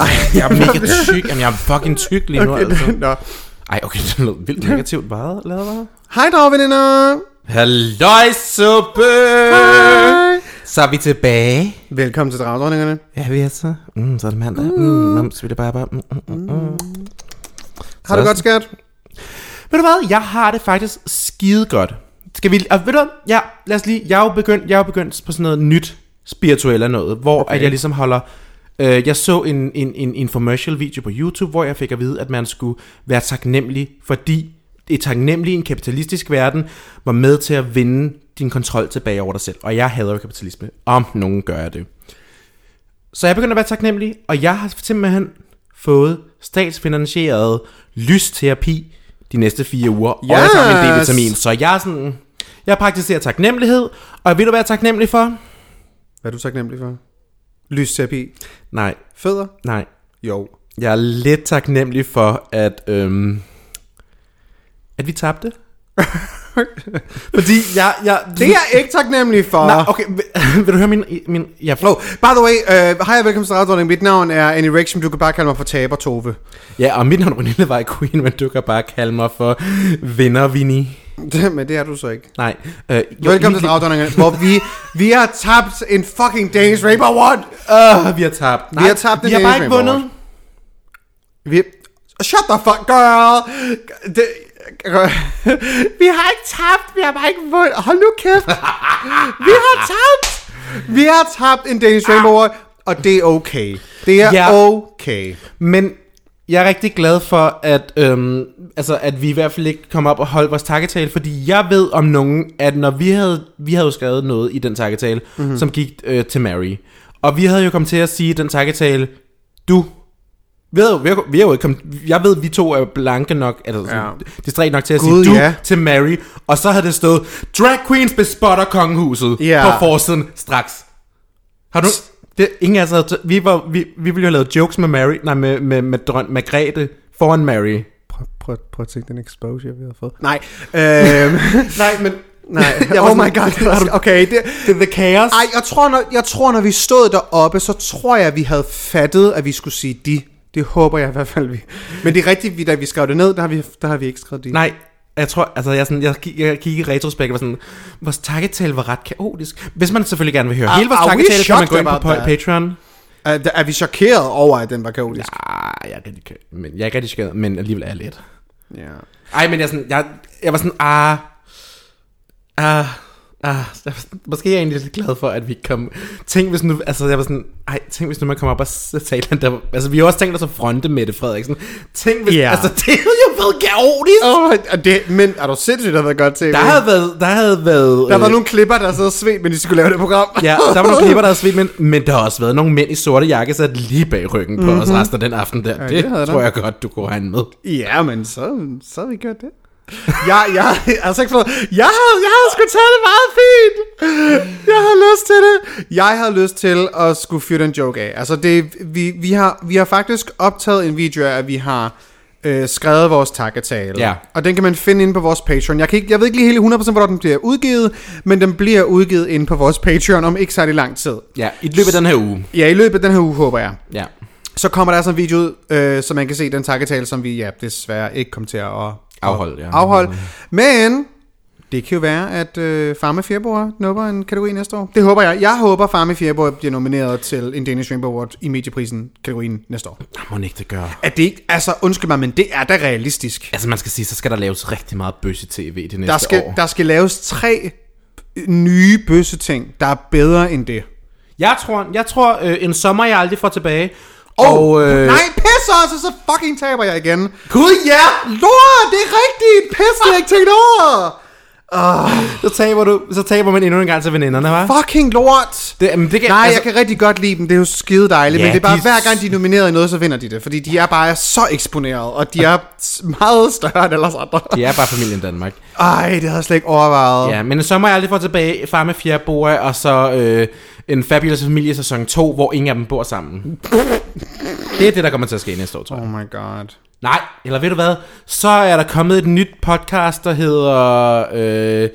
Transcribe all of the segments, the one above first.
Okay, jeg er mega tyk. Jamen, jeg er fucking tyk lige nu, altså. Nå. Ej, okay, det lød vildt negativt meget lavet, var. Hej, dragveninder! Halløj, suppe! Hej! Så er vi tilbage. Velkommen til Dragdronningerne. Ja, vi er så. Mm, så er det mandag. Mm, mums, vi det bare bare. Mm, mm, mm, mm. Har du godt, skat? Ved du hvad? Jeg har det faktisk skide godt. Skal vi... Og ved du hvad? Ja, lad os lige... Jeg er jo begyndt, jeg er jo begyndt på sådan noget nyt spirituelt af noget, hvor okay. at jeg ligesom holder... Øh, jeg så en, en, en infomercial video på YouTube, hvor jeg fik at vide, at man skulle være taknemmelig, fordi et taknemmelig i en kapitalistisk verden var med til at vinde din kontrol tilbage over dig selv. Og jeg hader jo kapitalisme. Om nogen gør jeg det. Så jeg begynder at være taknemmelig, og jeg har simpelthen fået statsfinansieret lysterapi de næste fire uger, og jeg tager min Yes! D-vitamin. Så jeg er sådan, jeg praktiserer taknemmelighed, og vil du være taknemmelig for? Hvad er du taknemmelig for? Lysterapi. Nej, Fødder? nej. Jo. Jeg er lidt taknemmelig for, at, øhm, at vi tabte. Fordi jeg... jeg Det er jeg ikke taknemmelig for. Nej, okay, vil, vil du høre min... min ja, Oh, by the way, uh, hej og velkommen til Dragdronningen. Mit navn er Annie Rection. Du kan bare kalde mig for Taber Tove. ja, og mit navn er Pernille Vej Queen, men du kan bare kalde mig for Vinder Vinnie. Men det er du så ikke. Nej. Øh, jo, Velkommen til Dragdronningerne, hvor vi, vi har tabt en fucking Danish Rainbow Award. Øh, vi har tabt. Vi har tabt Vi den har bare Danish ikke vundet. Vi... Shut the fuck, girl! Det... Vi har ikke tabt, vi har bare ikke vundet. Hold nu kæft. Vi har tabt. Vi har tabt en Danish Rainbow Award, og det er okay. Det er Ja. okay. Men jeg er rigtig glad for, at, øhm, altså, at vi i hvert fald ikke kom op og holdt vores takketale, fordi jeg ved om nogen, at når vi havde, vi havde jo skrevet noget i den takketale, Mhm. mm-hmm. som gik øh, til Mary, og vi havde jo kommet til at sige den takketale, du, jo- vi har, vi har jo ikke kommet, jeg ved, vi to er blanke nok, altså Ja. distræt nok til at Gud, sige du ja. til Mary, og så havde det stået, drag queens bespotter kongehuset Ja. på forsiden straks. Har du... Det, ingen af os havde... Vi, var, vi, vi ville jo have lavet jokes med Mary... Nej, med, med, med drøn, Margrethe foran Mary. Prøv, prøv, prøv at tænke den exposure, vi har fået. Nej. Øhm, Nej, men... nej. Jeg var oh my god. Okay, det... Det er the chaos. Ej, jeg tror, når, jeg tror, når vi stod deroppe, så tror jeg, vi havde fattet, at vi skulle sige de. Det håber jeg i hvert fald, vi. Men det er rigtigt, vi, da vi skrev det ned, der har vi, der har vi ikke skrevet de. Nej, jeg tror... Altså, jeg, sådan, jeg, jeg kigger i retrospekt og var sådan... Vores takketale var ret kaotisk. Hvis man selvfølgelig gerne vil høre Are- hele vores takketale, kan man gå ind på that? Patreon. Er, er vi chokeret over, at den var kaotisk? Ah, jeg er rigtig, men jeg er rigtig chokeret, men alligevel er lidt. Ja. Ej, men jeg, er sådan, jeg, jeg var sådan, ah, ah, ah, jeg, var- måske er jeg egentlig lidt glad for, at vi kom, tænk hvis nu, altså jeg var sådan, ej, tænk hvis nu man kommer op og den der, altså vi har også tænkt os at fronte Mette Frederiksen, tænk hvis, Ja. altså det havde jo været kaotisk, Oh, og det, men er du sindssygt, der har været godt til? der havde været, der havde været, der var øh, nogle klipper, der sad svedt, men de skulle lave det program. Ja, der var nogle klipper, der havde svedt, men, men der har også været nogle mænd i sorte jakke sat lige bag ryggen på mm-hmm. os resten af den aften der. Ja, det, det havde tror der. jeg godt, du kunne regne med. Ja, men så, så har vi gjort det. Jeg, jeg, altså ikke for, jeg havde, jeg havde sgu taget det meget fint. Jeg havde lyst til det. Jeg havde lyst til at skulle fyre den joke af. Altså det, vi, vi, har, vi har faktisk optaget en video af, at vi har øh, skrevet vores takketale. Ja. Og den kan man finde inde på vores Patreon. Jeg, kan ikke, jeg ved ikke lige helt 100% hvornår den bliver udgivet, men den bliver udgivet inde på vores Patreon om ikke særlig lang tid. Ja, i løbet af den her uge. Ja, i løbet af den her uge, håber jeg. Ja. Så kommer der altså en video ud, øh, så man kan se den takketale, som vi ja, desværre ikke kom til at Afholde, ja. afholde. Men det kan jo være, at øh, Farme Fjerborg nubber en kategori næste år. Det håber jeg. Jeg håber, Farme Fjerborg bliver nomineret til en Danish Rainbow Award i medieprisen kategorien næste år. Må ikke det gøre. Er det ikke, altså undskyld mig, men det er da realistisk. Altså man skal sige, så skal der laves rigtig meget bøsse tv det næste Der skal, år. der skal laves tre nye bøsseting, der er bedre end det. Jeg tror, jeg tror øh, en sommer, jeg aldrig får tilbage. Oh, og, øh, nej, pis også, så fucking taber jeg igen. Gud ja! Lort, det er rigtigt! Pis, har ikke tænkt over! så, taber du, så taber man endnu en gang til veninderne, hva'? Fucking lort! Det, men det kan, Nej, altså, jeg kan rigtig godt lide dem. Det er jo skide dejligt. Ja, men det er bare, de- hver gang de er nomineret i noget, så vinder de det. Fordi de er bare så eksponeret, og de er meget større end ellers andre. De er bare familien Danmark. Ej, det havde jeg slet ikke overvejet. Ja, men så må jeg aldrig få tilbage Far med fjerde og så øh, en Fabulous Familie sæson 2, hvor ingen af dem bor sammen. Det er det, der kommer til at ske næste år, tror jeg. Oh my god. Nej, eller ved du hvad? Så er der kommet et nyt podcast, der hedder øh,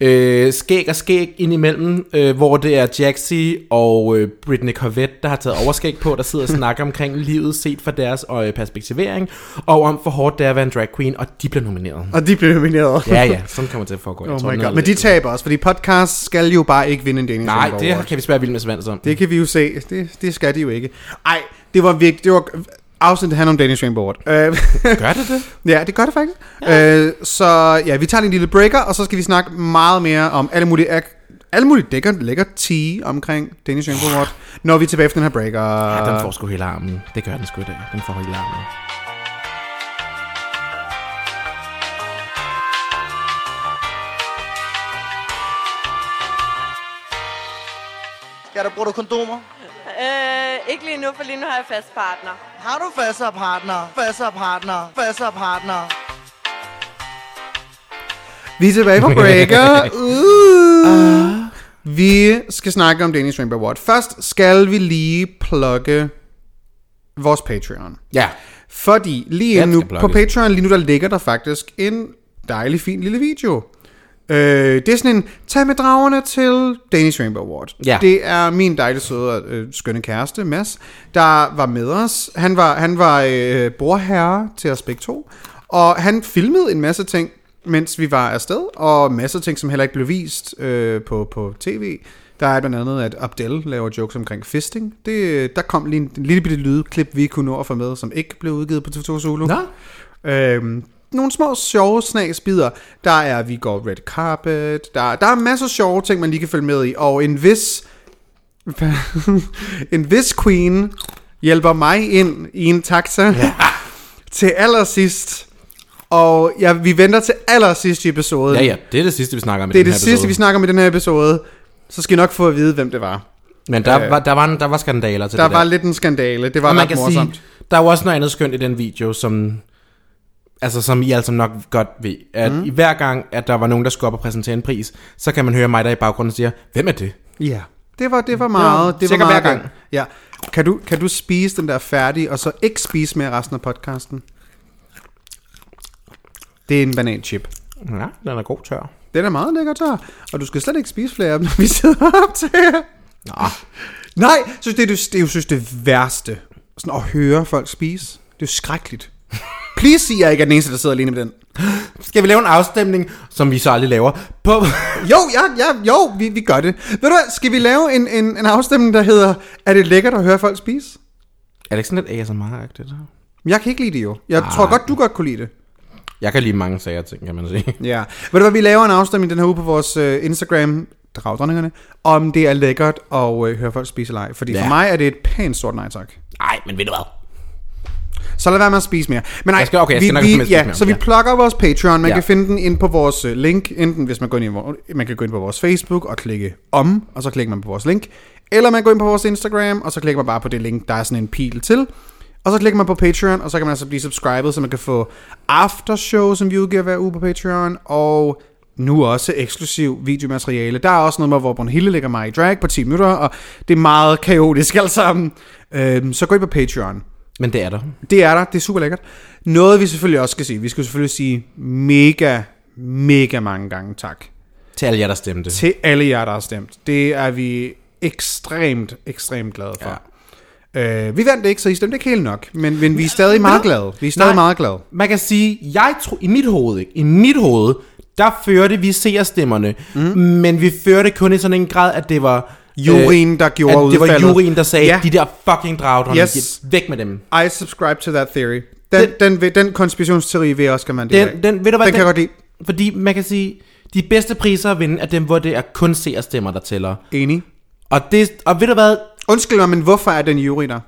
øh, Skæg og Skæg indimellem, øh, hvor det er Jaxi og øh, Britney Corvette, der har taget overskæg på, der sidder og snakker omkring livet set fra deres øh, perspektivering, og om for hårdt det er at være en drag queen, og de bliver nomineret. Og de blev nomineret. Ja, ja, sådan kommer det til at foregå. Jeg Oh tror, my god. Men de taber også, fordi podcast skal jo bare ikke vinde en Danish Nej, det kan vi spære vild med Svans om. Det kan vi jo se. Det, det skal de jo ikke. Ej, det var virkelig... Det var afsnittet handler om Danish Rainbow Award. Øh, Gør det det? ja, det gør det faktisk. Ja. Øh, så ja, vi tager lige en lille breaker, og så skal vi snakke meget mere om alle mulige, ak- alle mulige lækker, lækker tea omkring Danish Rainbow Award, når vi er tilbage efter den her breaker. Ja, den får sgu hele armen. Det gør den sgu i dag. Den får hele armen. Ja, der bruger du kondomer? Øh, ikke lige nu, for lige nu har jeg fast partner. Har du faste partner? Faste partner? Faste partner? Vi er tilbage på breaker. Uh. Vi skal snakke om Danish Rainbow Award. Først skal vi lige plukke vores Patreon. Ja. Fordi lige nu på. Patreon lige nu, der ligger der faktisk en dejlig fin lille video. Øh, det er sådan en, tag med dragerne til Danish Rainbow Award. Ja. Det er min dejlige søde øh, skønne kæreste, Mads, der var med os. Han var, han var øh, brorherre til os begge to, og han filmede en masse ting, mens vi var afsted, og masser af ting, som heller ikke blev vist øh, på, på tv. Der er blandt andet, at Abdel laver jokes omkring fisting. Det, der kom lige en, en lille bitte lydklip, vi kunne nå at få med, som ikke blev udgivet på TV2 Zulu. Nå. Øhm, nogle små sjove snagsbider. Der er Vi går red carpet. Der, der er masser af sjove ting, man lige kan følge med i. Og en vis... en vis queen hjælper mig ind i en taxa ja. til allersidst. Og ja, vi venter til allersidst i episoden. Ja, ja. Det er det sidste, vi snakker om i Det er den det her sidste, episode. vi snakker om i den her episode. Så skal I nok få at vide, hvem det var. Men der, Øh, var, der, var, en, der var skandaler til Der det var der. lidt en skandale. Det var Og ret morsomt. sige, der er jo også noget andet skønt i den video, som... Altså, som I altså nok godt ved, at mm. hver gang, at der var nogen, der skulle op og præsentere en pris, så kan man høre mig der i baggrunden siger, hvem er det? Ja, det var, det var meget. Det var meget hver gang. godt. Ja. Kan du, kan du spise den der færdig, og så ikke spise mere resten af podcasten? Det er en bananchip. Ja, den er god tør. Den er meget lækker tør, og du skal slet ikke spise flere af dem, når vi sidder op til. Nå, Nej, synes det, er det, det er jo synes det værste. Sådan at høre folk spise. Det er jo skrækkeligt. Please sig, jeg ikke er den eneste, der sidder alene med den. skal vi lave en afstemning, som vi så aldrig laver, på... Jo, ja, ja, jo, vi, vi gør det. Ved du hvad, skal vi lave en, en, en afstemning, der hedder, er det lækkert at høre folk spise? er det ikke sådan lidt ASMR-agtigt? Jeg kan ikke lide det jo. Jeg Ah. tror godt, du godt kunne lide det. Jeg kan lide mange sager ting, kan man sige. Ja. Ved du hvad, vi laver en afstemning den her uge på vores uh, Instagram, Dragdronningerne, om det er lækkert at uh, høre folk spise eller ej. Fordi. Ja. for mig er det et pænt stort nej tak. Nej, men ved du hvad? Så lad være med at spise mere. Men nej, Jeg skal- okay, jeg vi, skal nok vi, med at spise ja, mere. så vi Ja. plukker vores Patreon. Man Ja. kan finde den ind på vores øh, link, enten hvis man går ind, i, man kan gå ind på vores Facebook og klikke om, og så klikker man på vores link. Eller man går ind på vores Instagram, og så klikker man bare på det link, der er sådan en pil til. Og så klikker man på Patreon, og så kan man altså blive subscribet, så man kan få aftershow, som vi udgiver hver uge på Patreon, og nu også eksklusiv videomateriale. Der er også noget med, hvor Brunhilde lægger mig i drag på 10 minutter, og det er meget kaotisk alt sammen. Øhm, så gå ind på Patreon. Men det er der. Det er der, det er super lækkert. Noget vi selvfølgelig også skal sige, vi skal selvfølgelig sige mega, mega mange gange tak Til alle jer, der stemte. til alle jer, der har stemt. Det er vi ekstremt, ekstremt glade for. Ja. Øh, vi vandt ikke, så I stemte ikke helt nok, men, men vi er stadig meget glade. Vi er stadig Nej. meget glade. Man kan sige, jeg tror, i mit hoved, ikke? i mit hoved, der førte vi seerstemmerne, mm. men vi førte kun i sådan en grad, at det var... Juryen, der gjorde at det var udfaldet. juryen, der sagde, Ja. de der fucking dragdronning, Yes. væk med dem. I subscribe to that theory. Den, den, den, den konspirationsteori vil jeg også gerne af. Den, den, ved du hvad, den kan jeg godt lide. Fordi man kan sige, de bedste priser at vinde er dem, hvor det er kun seerstemmer, der tæller. Enig. Og, det, og ved du hvad, Undskyld mig, men hvorfor er den jury der?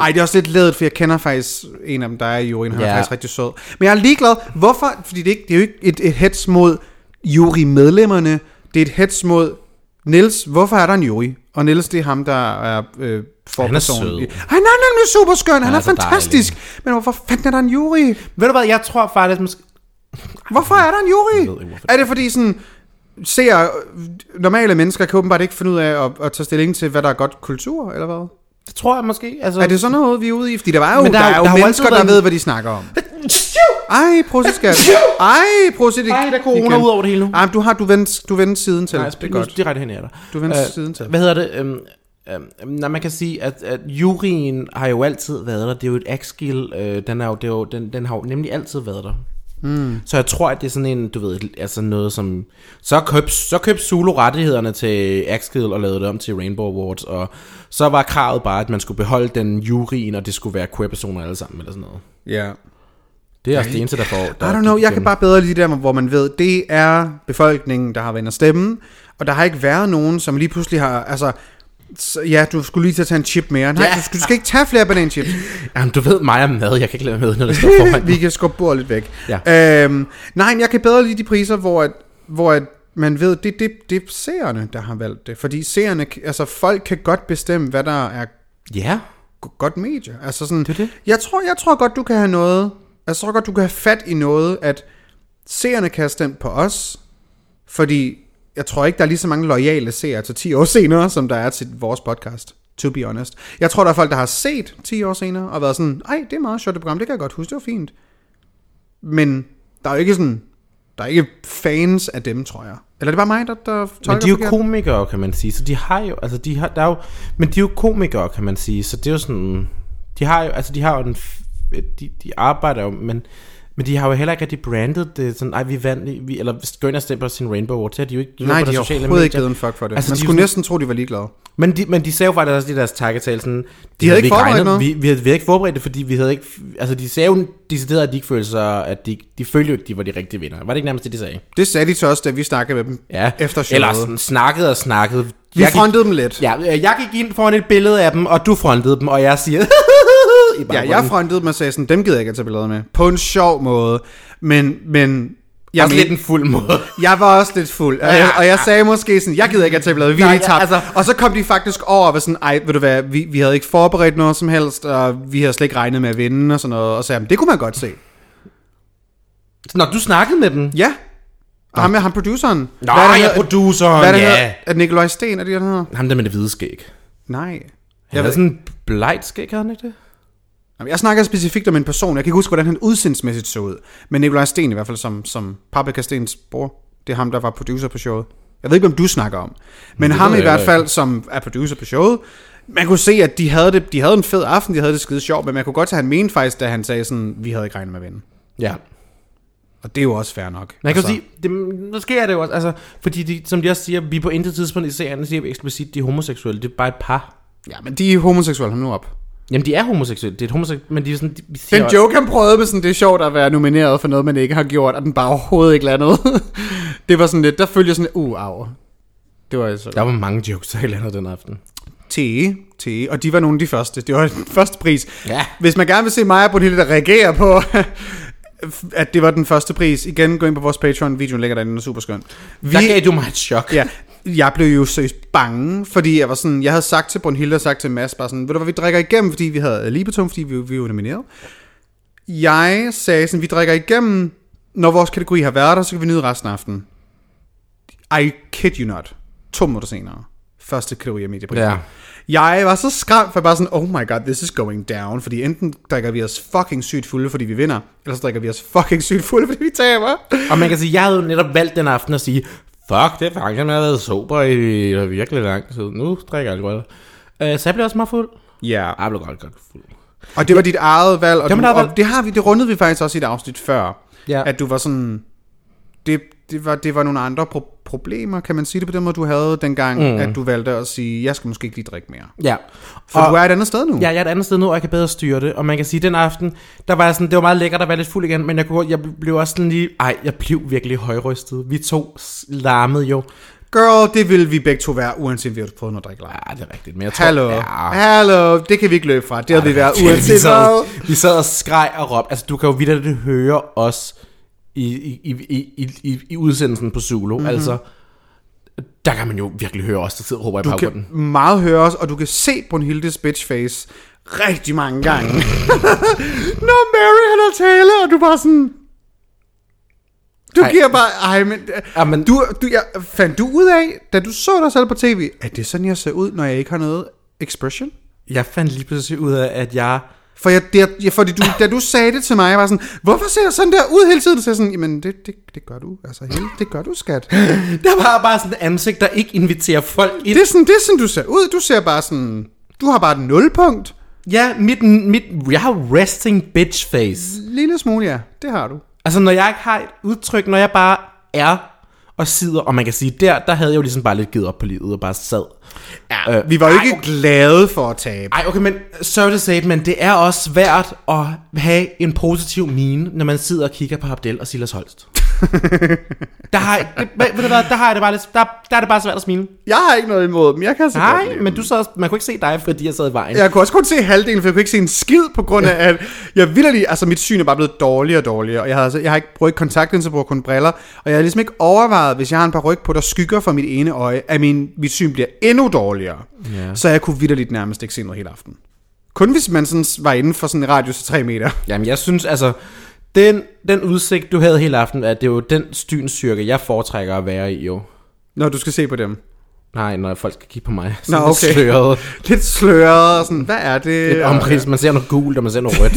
Ej, det er også lidt ledet, for jeg kender faktisk en af dem, der er i juryen. Han er Ja. faktisk rigtig sød. Men jeg er ligeglad. Hvorfor? Fordi det, er ikke, det er jo ikke et, et hets mod jury-medlemmerne. Det er et hets mod Niels. Hvorfor er der en jury? Og Niels, det er ham, der er øh, forperson. sød. Han er nemlig super skøn. Han, Han er, er fantastisk. Men hvorfor fanden er der en jury? Ved du hvad, jeg tror faktisk, måske... Hvorfor er der en jury? Ikke, hvorfor. Er det fordi sådan ser normale mennesker kan åbenbart ikke finde ud af at, at tage stilling til, hvad der er godt kultur, eller hvad? Det tror jeg måske. Altså, Er det sådan noget, vi er ude i? Fordi der, var jo, Men der, der er er jo- der mennesker, der ved, hvad de snakker om. Ej, prosit skat. Ej, prosit Ej, der er corona ud over det hele nu. Ej, men du har du vendt, du vendt siden til. Nej, det er godt. direkte hen i dig. Du vendte Øh, siden til. Hvad hedder det? Øhm, øhm, når man kan sige, at, at juryen har jo altid været der. Det er jo et Axgill, øh, den, er jo, det er jo, den, den har jo nemlig altid været der. Mm. Så jeg tror, at det er sådan en, du ved, altså noget som... Så køb, så køb Zulu rettighederne til Axgill og lavede det om til Rainbow Awards, og så var kravet bare, at man skulle beholde den juryen, og det skulle være queer-personer alle sammen, eller sådan noget. Ja. Det er også det eneste, der får... Der I don't know, jeg kan bare bedre lide det der, hvor man ved, det er befolkningen, der har vendt stemmen, og der har ikke været nogen, som lige pludselig har, altså, så, ja, du skulle lige til at tage en chip mere. Nej, Ja. du, skal, du skal ikke tage flere bananchips. Jamen, du ved mig om mad, jeg kan ikke lade med, når det står foran Vi kan skubbe bordet lidt væk. Ja. Øhm, nej, men jeg kan bedre lide de priser, hvor, at, hvor at man ved, det, det, det er seerne, der har valgt det. Fordi seerne, altså folk kan godt bestemme, hvad der er Ja, go- godt medie. Altså sådan, Det er det. Jeg, tror, jeg tror godt, du kan have noget, jeg tror godt, du kan have fat i noget, at seerne kan have stemt på os, fordi jeg tror ikke, der er lige så mange loyale seere til 10 år senere, som der er til vores podcast. To be honest. Jeg tror, der er folk, der har set 10 år senere, og været sådan, ej, det er meget sjovt det program, det kan jeg godt huske, det var fint. Men der er jo ikke sådan, der er ikke fans af dem, tror jeg. Eller er det bare mig, der, der tolker Men de er jo forkert? komikere, kan man sige, så de har jo, altså de har, der er jo, men de er jo komikere, kan man sige, så det er jo sådan, de har jo, altså de har jo den, f- de, de arbejder jo, men, men de har jo heller ikke rigtig brandet det, sådan, ej, vi vandt, vi, eller gå ind og stemmer sin Rainbow Award, så har de jo ikke, de er Nej, på de har sociale overhovedet ikke medier. givet en fuck for det. Altså, Man de skulle jo næsten tro, de var ligeglade. Men de, men de sagde jo faktisk også i deres takketale sådan... De havde havde ikke forberedt regnet- noget. Vi, vi, havde, vi havde ikke forberedt det, fordi vi havde ikke... Altså, de sagde jo decideret, at de ikke følte sig... At de, de følte jo ikke, de var de rigtige vinder. Var det ikke nærmest det, de sagde? Det sagde de til os, da vi snakkede med dem Ja. efter showet. Eller sådan snakkede og snakkede. Vi Jeg frontede dem lidt. Ja, øh, jeg gik ind foran et billede af dem, og du frontede dem, og jeg siger... i Ja, baggrunden. jeg frontede dem og sagde sådan, dem gider jeg ikke at tage billeder med. På en sjov måde. Men, men jeg, Også men, lidt en fuld måde. jeg var også lidt fuld. Og Ja, jeg, og jeg ja. sagde måske sådan, jeg gider ikke at tage billeder, vi er tabt. altså- Og så kom de faktisk over og var sådan, ej, ved du hvad, vi, vi havde ikke forberedt noget som helst, og vi havde slet ikke regnet med at vinde og sådan noget. Og sagde det kunne man godt se. Når du snakkede med dem... Ja. Og ham ham produceren. Nå, Hvad er det, er hedder? produceren, Hvad er det, ja. hedder? Er det Nikolaj Sten, er det, han hedder? Ham der med det hvide skæg. Nej. Han Jeg, havde sådan en blegt skæg, havde han ikke det? Jeg snakker specifikt om en person. Jeg kan ikke huske, hvordan han udsendsmæssigt så ud. Men Nikolaj Sten i hvert fald, som, som Paprika Stens bror. Det er ham, der var producer på showet. Jeg ved ikke, om du snakker om. Men det ham i hvert fald, som er producer på showet. Man kunne se, at de havde, det, de havde en fed aften, de havde det skide sjovt, men man kunne godt tage, at han mente faktisk, da han sagde sådan, vi havde ikke regnet med at vinde. Ja. Og det er jo også fair nok. Man kan Altså, sige, det, måske er det jo også, altså, fordi de, som de også siger, vi på intet tidspunkt i serien siger vi eksplicit, de er homoseksuelle, det er bare et par. Ja, men de er homoseksuelle, ham nu op. Jamen, de er homoseksuelle, det er et homoseksuelle, men de er sådan, de, siger Den joke, han prøvede med sådan, det er sjovt at være nomineret for noget, man ikke har gjort, og den bare overhovedet ikke landede. det var sådan lidt, der følger sådan, uh, au. Det var altså... Der var mange jokes, der landede den aften. Te, te, og de var nogle af de første. Det var den første pris. Ja. Hvis man gerne vil se mig og Brunhilde, der reagerer på, at det var den første pris, igen, gå ind på vores Patreon, videoen ligger derinde, den er super skøn. Vi, Der gav du mig et chok. ja, jeg blev jo seriøst bange, fordi jeg var sådan, jeg havde sagt til Brunhilde og sagt til Mads, bare sådan, ved du hvad, vi drikker igennem, fordi vi havde Libetum, fordi vi, vi var nomineret. Jeg sagde sådan, vi drikker igennem, når vores kategori har været der, så kan vi nyde resten af aftenen. I kid you not. To minutter senere. Første kategori af medieprisen. Ja. Jeg var så skræmt, for jeg bare sådan, oh my god, this is going down. Fordi enten drikker vi os fucking sygt fulde, fordi vi vinder, eller så drikker vi os fucking sygt fulde, fordi vi taber. Og man kan sige, jeg havde jo netop valgt den aften at sige, fuck, det er faktisk, jeg har været sober i virkelig lang tid. Nu drikker jeg alkohol. Uh, så jeg blev også meget fuld. Ja. Jeg blev godt, godt fuld. Og det var dit eget valg, og, Det du, og valg. det, har vi, det rundede vi faktisk også i et afsnit før. Ja. At du var sådan, det, det, var, det var nogle andre pro- problemer, kan man sige det på den måde, du havde dengang, mm. at du valgte at sige, jeg skal måske ikke lige drikke mere. Ja. For og, du er et andet sted nu. Ja, jeg er et andet sted nu, og jeg kan bedre styre det. Og man kan sige, at den aften, der var jeg sådan, det var meget lækkert at være lidt fuld igen, men jeg, kunne, jeg blev også sådan lige, ej, jeg blev virkelig højrystet. Vi to larmede jo. Girl, det vil vi begge to være, uanset vi har prøvet noget at drikke Ja, det er rigtigt, men jeg tror... Hallo, Ja, hallo, det kan vi ikke løbe fra. Det har vi været vi, uanset sad, hvad. vi sad og skreg og råbte. Altså, du kan jo vidt det høre os i, i, i, i, i, i udsendelsen på Zulu. Mm-hmm. Altså, der kan man jo virkelig høre os, der sidder og råber i Du baggrunden. kan meget høre os, og du kan se Brunhildes bitchface rigtig mange gange. Når Mary han har tale, og du bare sådan... Du Ej. giver bare... Ej, men... Ja, men- Du, du, jeg, fandt du ud af, da du så dig selv på tv, at det er sådan, jeg ser ud, når jeg ikke har noget expression? Jeg fandt lige pludselig ud af, at jeg... For jeg, det, jeg, fordi du, da du sagde det til mig, jeg var sådan, hvorfor ser jeg sådan der ud hele tiden? Så jeg sådan, jamen det, det, det gør du, altså hele, det gør du, skat. Der var bare sådan et ansigt, der ikke inviterer folk ind. Det er sådan, det er sådan, du ser ud. Du ser bare sådan, du har bare et nulpunkt. Ja, mit, mit, jeg har resting bitch face. Lille smule, ja. Det har du. Altså, når jeg ikke har et udtryk, når jeg bare er og sidder, og man kan sige, der, der havde jeg jo ligesom bare lidt givet op på livet og bare sad. Ja, øh, vi var jo ikke okay. glade for at tabe. Ej, okay, men sorry to say men det er også svært at have en positiv mine, når man sidder og kigger på Abdel og Silas Holst. der, har, det, ved du hvad, der har jeg det bare lidt, der, der er det bare svært at smile. Jeg har ikke noget imod dem. Jeg kan så godt Nej, dem. men du sad, man kunne ikke se dig, fordi jeg sad i vejen. Jeg kunne også kun se halvdelen, for jeg kunne ikke se en skid på grund af, at jeg vildt altså mit syn er bare blevet dårligere og dårligere, og jeg har, altså, jeg har ikke brugt kontaktlinser, jeg bruger kun briller, og jeg har ligesom ikke overvejet, hvis jeg har en par ryg på, der skygger for mit ene øje, at min, mit syn bliver endnu dårligere. Ja. Så jeg kunne vildt nærmest ikke se noget hele aften. Kun hvis man sådan var inden for sådan en radius af 3 meter. Jamen, jeg synes, altså, den, den udsigt, du havde hele aften, at det er jo den styrke, jeg foretrækker at være i, jo. Når du skal se på dem. Nej, når folk skal kigge på mig. Så Nå, okay. Sløret. Lidt sløret og sådan, hvad er det? Et omkrids, man ser noget gult, og man ser noget rødt.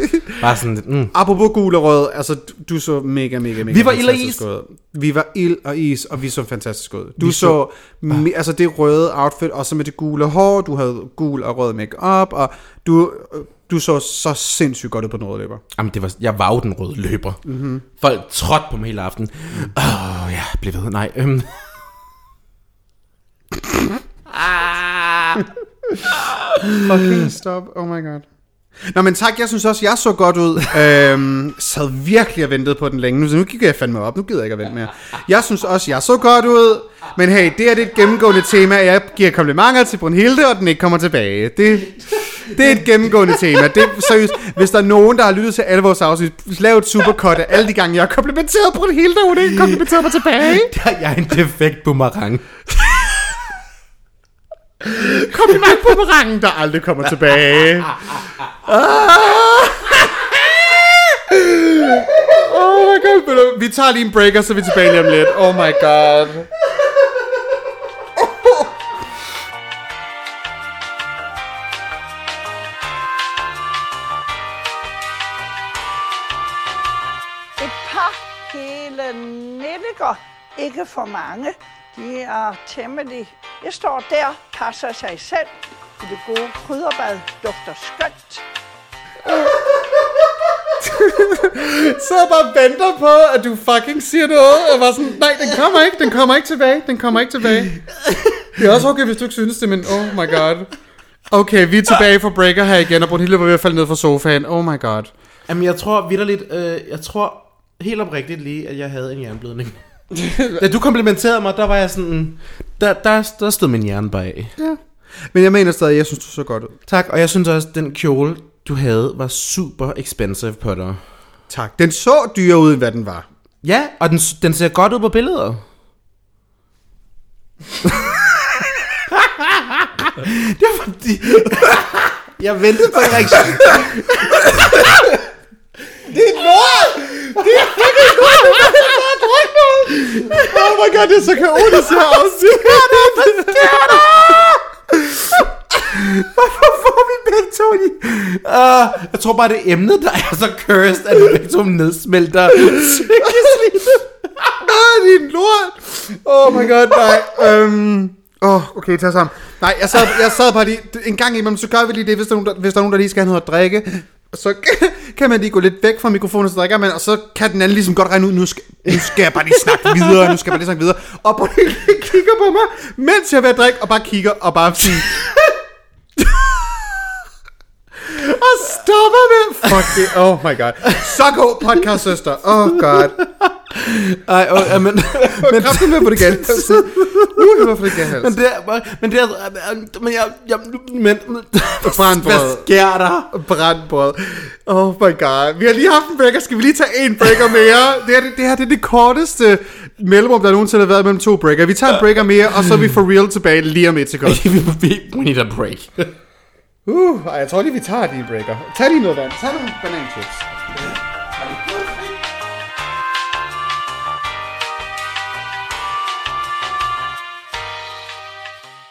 Bare sådan lidt, mm. Apropos gul og rød, altså du, så mega, mega, mega Vi var ild og is. ud. Vi var ild og is, og vi så fantastisk ud. Du Vi så, så- så me, altså det røde outfit, og så med det gule hår, du havde gul og rød makeup, og du, du så så sindssygt godt ud på den røde læber. Jamen, det var, jeg var jo den røde løber. Mm-hmm. Folk trådte på mig hele aften. Åh, oh, ja, bliv ved. Nej, øhm. Fucking stop, oh my god. Nå, men tak, jeg synes også, jeg så godt ud. øhm, sad virkelig og ventede på den længe. Nu, så nu kigger jeg fandme op, nu gider jeg ikke at vente mere. Jeg synes også, jeg så godt ud. Men hey, det er det et gennemgående tema. Jeg giver komplimenter til Brunhilde, og den ikke kommer tilbage. Det, det er et gennemgående tema. Det er seriøst. Hvis der er nogen, der har lyttet til alle vores afsnit, lav et supercut af alle de gange, jeg har komplimenteret Brunhilde, og hun ikke komplimenteret mig tilbage. jeg er en defekt boomerang. Kompliment på rangen, der aldrig kommer tilbage. Oh my god. Vi tager lige en break, og så er vi tilbage lige om lidt. Oh my god. Nettiker, ikke for mange. De er temmelig... Jeg står der, passer sig selv. I det gode krydderbad dufter skønt. Så jeg bare venter på, at du fucking siger noget. Og var sådan, nej, den kommer ikke, den kommer ikke tilbage, den kommer ikke tilbage. Det er også okay, hvis du ikke synes det, men oh my god. Okay, vi er tilbage fra breaker her igen, og Brunhilde var ved at falde ned fra sofaen. Oh my god. Jamen, jeg tror vidderligt, øh, jeg tror helt oprigtigt lige, at jeg havde en jernblødning. Da du komplimenterede mig, der var jeg sådan, der, der, der stod min hjerne bare af. Ja. Men jeg mener stadig, jeg synes, du så godt ud. Tak, og jeg synes også, at den kjole, du havde, var super expensive på dig. Tak. Den så dyr ud, hvad den var. Ja, og den, den ser godt ud på billeder. det er fordi... jeg ventede på en reaktion. Det er lort! Det er fucking lort! Det er så druk Oh my god, det er så kaotisk her afsnit. Hvorfor får vi begge to i? Uh, jeg tror bare, det er emnet, der er så cursed, at vi begge to nedsmelter psykisk Ah, din lort! Oh my god, nej. Um, oh, okay, tag sammen. Nej, jeg sad, jeg sad bare lige, en gang imellem, så gør vi lige det, hvis der, er nogen, der, hvis der er nogen, der lige skal have noget at drikke. Så kan man lige gå lidt væk fra mikrofonen, så drikker man, og så kan den anden ligesom godt regne ud, nu skal, nu skal jeg bare lige snakke videre, nu skal jeg bare lige snakke videre. Og på kigger på mig, mens jeg er ved at drikke, og bare kigger, og bare siger, og stopper med... Fuck det, oh my god. Så god podcast, søster. Oh god. Ej, ja, men, men, Kraften med på det galt. Nu er det på det galt. men det er, men det er, men jeg, jeg, men, Brandbrød. hvad sker der? Brandbrød. Oh my god. Vi har lige haft en breaker. Skal vi lige tage en breaker mere? Det, her, det, det her det er det korteste mellemrum, der nogensinde har været mellem to breaker. Vi tager en breaker mere, og så er vi for real tilbage lige om et sekund. We need a break. Uh, ej, jeg tror lige, vi tager din breaker. Tag lige noget vand. Tag nogle bananchips.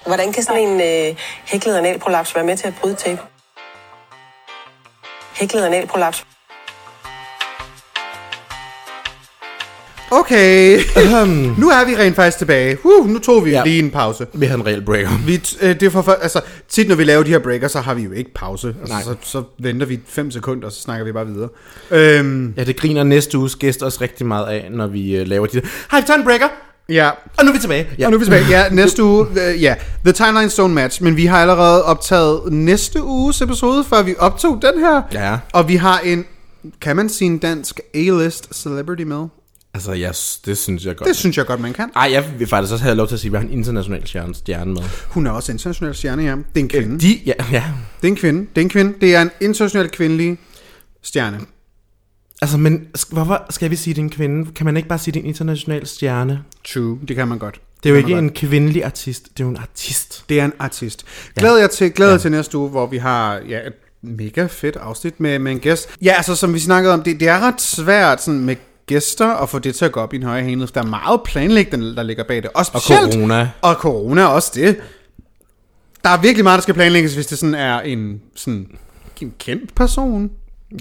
Hvordan kan sådan en øh, hæklet analprolaps være med til at bryde tape? Hæklet analprolaps. Okay. nu er vi rent faktisk tilbage. Uh, nu tog vi Ja. lige en pause. Vi havde en reel breaker. Vi, øh, det er for, for, altså, tit når vi laver de her breaker, så har vi jo ikke pause. Altså, Nej. så, så venter vi 5 sekunder, og så snakker vi bare videre. Øhm, Ja, det griner næste uges gæst også rigtig meget af, når vi uh, laver de der. Hej, vi tager en breaker, ja, og nu er vi tilbage. Ja. Og nu er vi tilbage. Ja, næste uge, øh, ja, The Timeline Stone Match. Men vi har allerede optaget næste uges episode, før vi optog den her. Ja. Og vi har en, kan man sige en dansk A-list celebrity med? Altså, ja, det synes jeg godt. Det synes jeg godt, man kan. Ej, jeg vil faktisk også have lov til at sige, at vi har en international stjerne, stjerne med. Hun er også international stjerne, ja. Det er en kvinde. De, ja, ja. Det er en kvinde. Det er en kvinde. Det er en international kvindelig stjerne. Altså, men hvorfor skal vi sige, det er en kvinde? Kan man ikke bare sige, det er en international stjerne? True, det kan man godt. Det er jo ikke godt. en kvindelig artist, det er jo en artist. Det er en artist. Glæder jeg til, glæder ja. til næste uge, hvor vi har ja, et mega fedt afsnit med, med en gæst. Ja, altså som vi snakkede om, det, det er ret svært sådan, med gæster at få det til at gå op i en højere enhed. Der er meget planlægning, der ligger bag det. Og, specielt, corona. Og corona også det. Der er virkelig meget, der skal planlægges, hvis det sådan er en, sådan, en kendt person.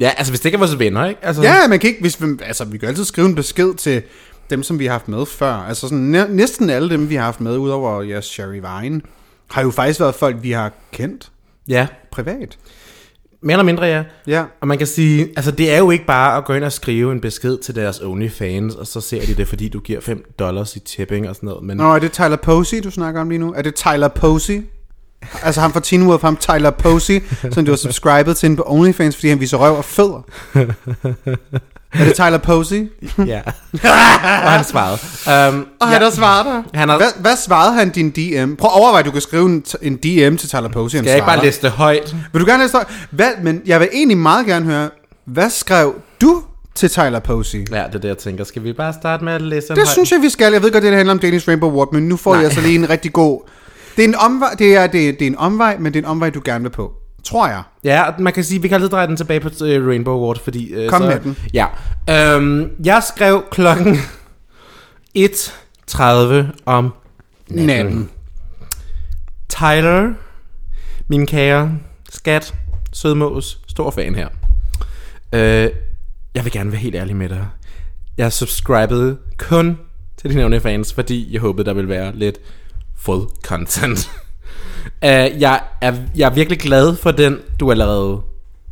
Ja, altså hvis det ikke er vores venner, ikke? Altså, Ja, man kan ikke, hvis, vi- altså vi kan altid skrive en besked til dem, som vi har haft med før. Altså sådan, næ- næsten alle dem, vi har haft med, udover jeres Sherry Vine, har jo faktisk været folk, vi har kendt ja, privat. Mere eller mindre, ja. Ja. Og man kan sige, altså det er jo ikke bare at gå ind og skrive en besked til deres OnlyFans, og så ser de det, fordi du giver 5 dollars i tipping og sådan noget. Men Nå, er det Tyler Posey, du snakker om lige nu? Er det Tyler Posey? Altså ham fra Teen Wolf, ham Tyler Posey, som du har subscribet til på OnlyFans, fordi han viser røv og fødder. er det Tyler Posey? ja. og han svarede. Um, Og han har svaret dig. Han har- Hvad, hvad svarede han din DM? Prøv at overveje, at du kan skrive en, en DM til Tyler Posey. Skal jeg ikke bare læse det højt? Vil du gerne læse det? Hvad, men jeg vil egentlig meget gerne høre, hvad skrev du til Tyler Posey? Ja, det er det, jeg tænker. Skal vi bare starte med at læse Det synes jeg, vi skal. Jeg ved godt, det handler om Danish Rainbow Award, men nu får Nej. jeg altså lige en rigtig god... Det er en omvej, det er, det, er, det er en omvej, men det er en omvej, du gerne vil på. Tror jeg. Ja, man kan sige, vi kan altid dreje den tilbage på uh, Rainbow Award, fordi... Uh, Kom så, med den. Ja. Um, jeg skrev klokken 1.30 om natten. Natten. Tyler, min kære skat, sødmås, stor fan her. Uh, jeg vil gerne være helt ærlig med dig. Jeg subscribede kun til dine OnlyFans, fordi jeg håbede, der ville være lidt full content. uh, jeg, er, jeg er virkelig glad for den, du allerede...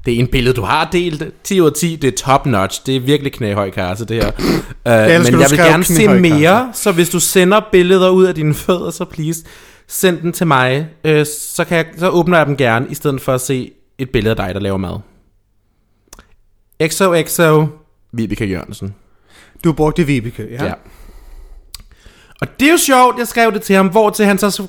Det er en billede, du har delt. 10 ud af 10, det er top notch. Det er virkelig knæhøj kasse, det her. Uh, elsker, men jeg vil gerne se mere, så hvis du sender billeder ud af dine fødder, så please send den til mig. Øh, så, kan jeg, så åbner jeg dem gerne, i stedet for at se et billede af dig, der laver mad. XOXO, Vibeke Jørgensen. Du brugte Vibeke, ja. Ja. Og det er jo sjovt, jeg skrev det til ham, hvor til han så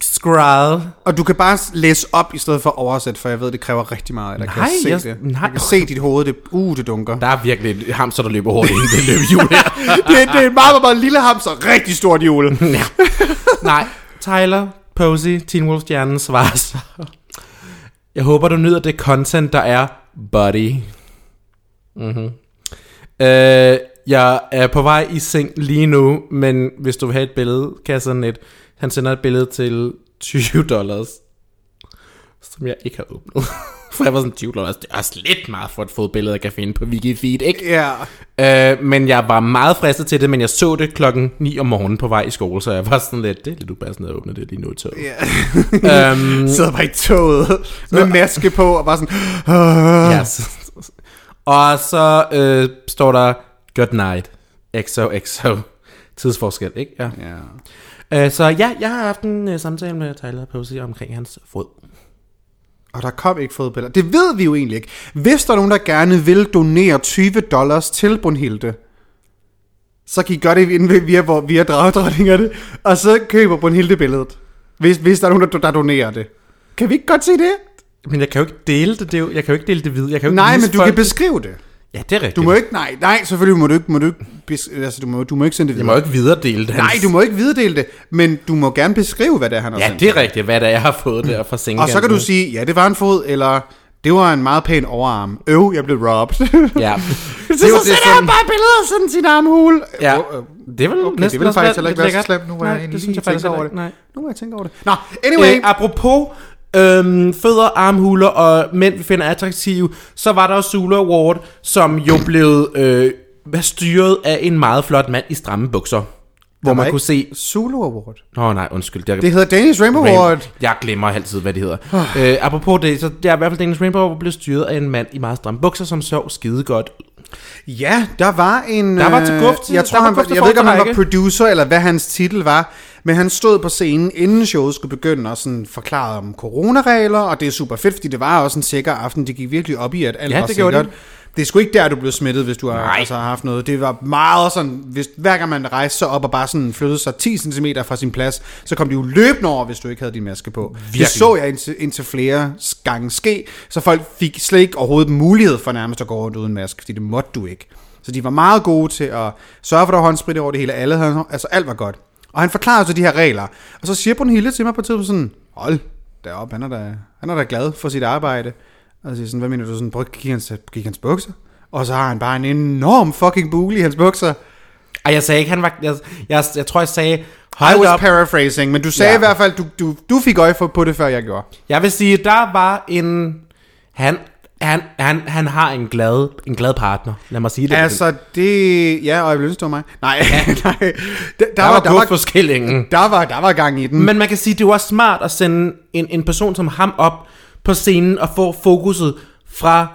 scroll. Og du kan bare læse op, i stedet for at oversætte, for jeg ved, det kræver rigtig meget. Eller kan Nej, jeg se jeg- det? nej. Jeg kan se dit hoved, det, uh, det dunker. Der er virkelig et hamster, der løber hurtigt inden det løber jul her. det, det er en meget, meget, meget lille hamster, rigtig stort hjul. ja. Nej, Tyler, Posey, Teen Wolf Stjernen svarer så. Jeg håber, du nyder det content, der er buddy. Mm-hmm. Øh, jeg er på vej i seng lige nu, men hvis du vil have et billede, kan jeg sende et. Han sender et billede til 20 dollars, som jeg ikke har åbnet. For jeg var sådan 20 dollars, det er også lidt meget for et fodbillede, jeg kan finde på Wikifeed, ikke? Ja. Øh, men jeg var meget fristet til det, men jeg så det klokken 9 om morgenen på vej i skole, så jeg var sådan lidt, det er lidt upassende at åbne det lige nu i toget. Ja. øhm, Sidder bare i toget med maske på og bare sådan... Yes. Og så øh, står der, good night, XOXO, tidsforskel, ikke? Ja. ja. Øh, så ja, jeg har haft en øh, samtale med Tyler Posey omkring hans fod. Og der kom ikke fodbilleder. Det ved vi jo egentlig ikke. Hvis der er nogen, der gerne vil donere 20 dollars til Brunhilde, så kan I gøre det via, via, via, dragdronningerne, og så køber Brunhilde billedet. Hvis, hvis der er nogen, der, der donerer det. Kan vi ikke godt se det? Men jeg kan jo ikke dele det, det er jo, jeg kan jo ikke dele det videre. Jeg kan jo ikke Nej, men du folk kan beskrive det. Ja, det er rigtigt. Du må ikke, nej, nej, selvfølgelig må du ikke, må du ikke, altså, du må, du må ikke sende det Jeg videre. må jo ikke videredele det. Nej, du må ikke viddele det, men du må gerne beskrive, hvad det er, han har Ja, sendt. det er rigtigt, hvad det er, jeg har fået der fra sengen. Og så kan du sige, ja, det var en fod, eller det var en meget pæn overarm. Øv, jeg blev robbed. Ja. så, Det er så det sender han sådan- bare billeder sådan sin armhule. Ja. Det vel Okay, næsten det vil faktisk heller ikke være så slemt. Nu var jeg egentlig lige jeg tænkt over det. Nej. Nu må jeg tænke over det. Nå, anyway. Øh, apropos øhm, fødder, armhuler og mænd, vi finder attraktive, så var der jo Zulu Award, som jo blev øh, styret af en meget flot mand i stramme bukser. Hvor man ikke kunne se... Zulu Award. Oh, nej, undskyld. Det, er- Det hedder Danish Rainbow Award. Jeg glemmer altid, hvad det hedder. øh, apropos det, så det er i hvert fald Danish Rainbow Award blev styret af en mand i meget stramme bukser, som så skide godt. Ja, der var en... Der var til øh, guf til- Jeg tror, han, jeg ved ikke, om han var producer, eller hvad hans titel var, men han stod på scenen, inden showet skulle begynde, og sådan forklarede om coronaregler, og det er super fedt, fordi det var også en sikker aften. Det gik virkelig op i, at alt Ja, var det sikkert. Det er sgu ikke der, du blev smittet, hvis du har, Nej. altså, har haft noget. Det var meget sådan, hvis, hver gang man rejste sig op og bare sådan flyttede sig 10 cm fra sin plads, så kom de jo løbende over, hvis du ikke havde din maske på. Virkelig. Det så jeg indtil, indtil flere gange ske, så folk fik slet ikke overhovedet mulighed for nærmest at gå rundt uden maske, fordi det måtte du ikke. Så de var meget gode til at sørge for, at der var håndsprit over det hele. Alle havde, altså alt var godt. Og han forklarede så de her regler. Og så siger Brunhilde til mig på et tidspunkt sådan, hold derop, han er da, han er da glad for sit arbejde. Og så siger jeg sådan, hvad mener du sådan, prøv kigge hans, kigge hans bukser. Og så har han bare en enorm fucking bule i hans bukser. Ej, jeg sagde ikke, han var... Jeg, jeg, jeg tror, jeg sagde... I Hold was op. paraphrasing, men du sagde Ja. ja. i hvert fald, du, du, du fik øje for, på det, før jeg gjorde. Jeg vil sige, der var en... Han, han, han, han har en glad, en glad partner. Lad mig sige det. Altså, det... Ja, og jeg vil ønske, mig. Nej, nej. Der, der, der, var, der, der var, for skillingen. der, var, der var gang i den. Men man kan sige, det var smart at sende en, en person som ham op på scenen og få fokuset fra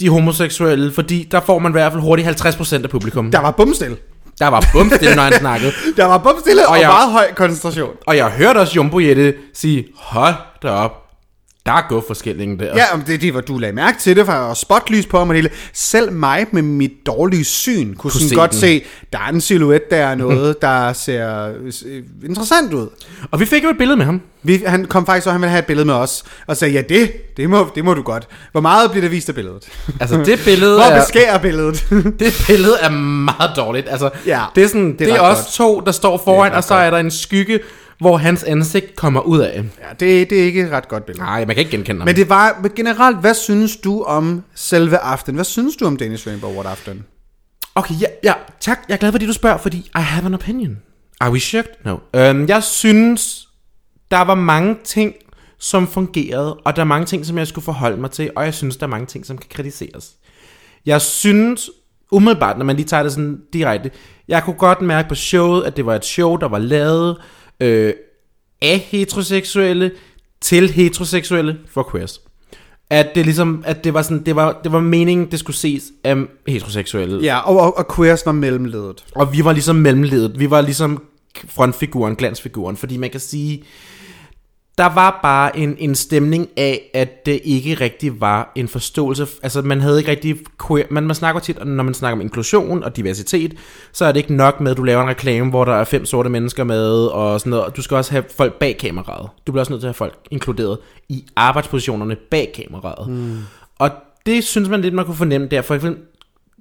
de homoseksuelle, fordi der får man i hvert fald hurtigt 50% af publikum. Der var bumstille. der var bumstille, når han snakkede. Der var bumstille og, Og og jeg- meget høj koncentration. Og jeg hørte også Jumbo Jette sige, hold da op, der er gået forskellingen der. Ja, om det, det var, du lagde mærke til det, for var spotlys på det hele. Selv mig med mit dårlige syn kunne, sådan se godt den. se, der er en silhuet, der er noget, der ser øh, interessant ud. Og vi fik jo et billede med ham. Vi, han kom faktisk, og han ville have et billede med os, og sagde, ja, det, det, må, det må du godt. Hvor meget bliver der vist af billedet? Altså det billede Hvor er, beskærer billedet? det billede er meget dårligt. Altså, Ja, det er, sådan, det det er er, ret os godt. to, der står foran, og så er der en skygge, hvor hans ansigt kommer ud af. ja, det, det er ikke et ret godt billede. Nej, man kan ikke genkende ham. Men det var, men generelt, hvad synes du om selve aften? Hvad synes du om Danish Rainbow Award aften? Okay, ja, ja, tak. Jeg er glad, fordi du spørger, fordi I have an opinion. Are we shocked? No. Øhm, jeg synes, der var mange ting, som fungerede, og der er mange ting, som jeg skulle forholde mig til, og jeg synes, der er mange ting, som kan kritiseres. Jeg synes, umiddelbart, når man lige tager det sådan direkte, jeg kunne godt mærke på showet, at det var et show, der var lavet øh, af heteroseksuelle til heteroseksuelle for queers. At det ligesom, at det var sådan, det var, det var meningen, det skulle ses af heteroseksuelle. Ja, og, og, og queers var mellemledet. Og vi var ligesom mellemledet. Vi var ligesom frontfiguren, glansfiguren. Fordi man kan sige, der var bare en, en stemning af, at det ikke rigtig var en forståelse. Altså man havde ikke rigtig queer, man, man snakker tit, når man snakker om inklusion og diversitet, så er det ikke nok med, at du laver en reklame, hvor der er fem sorte mennesker med og sådan noget. Du skal også have folk bag kameraet. Du bliver også nødt til at have folk inkluderet i arbejdspositionerne bag kameraet. Mm. Og det synes man lidt, man kunne fornemme der. For eksempel,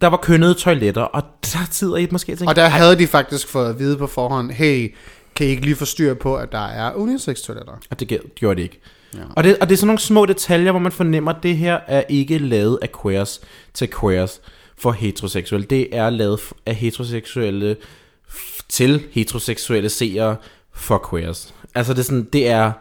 der var kønnede toiletter, og der sidder I måske og tænker, Og der havde de faktisk fået at vide på forhånd, hey, kan I ikke lige få styr på, at der er unisex toiletter? Og det gjorde- det ikke. Ja. Og, det, og det er sådan nogle små detaljer, hvor man fornemmer, at det her er ikke lavet af queers til queers for heteroseksuelle. Det er lavet af heteroseksuelle til heteroseksuelle seere for queers. Altså det er sådan, det er...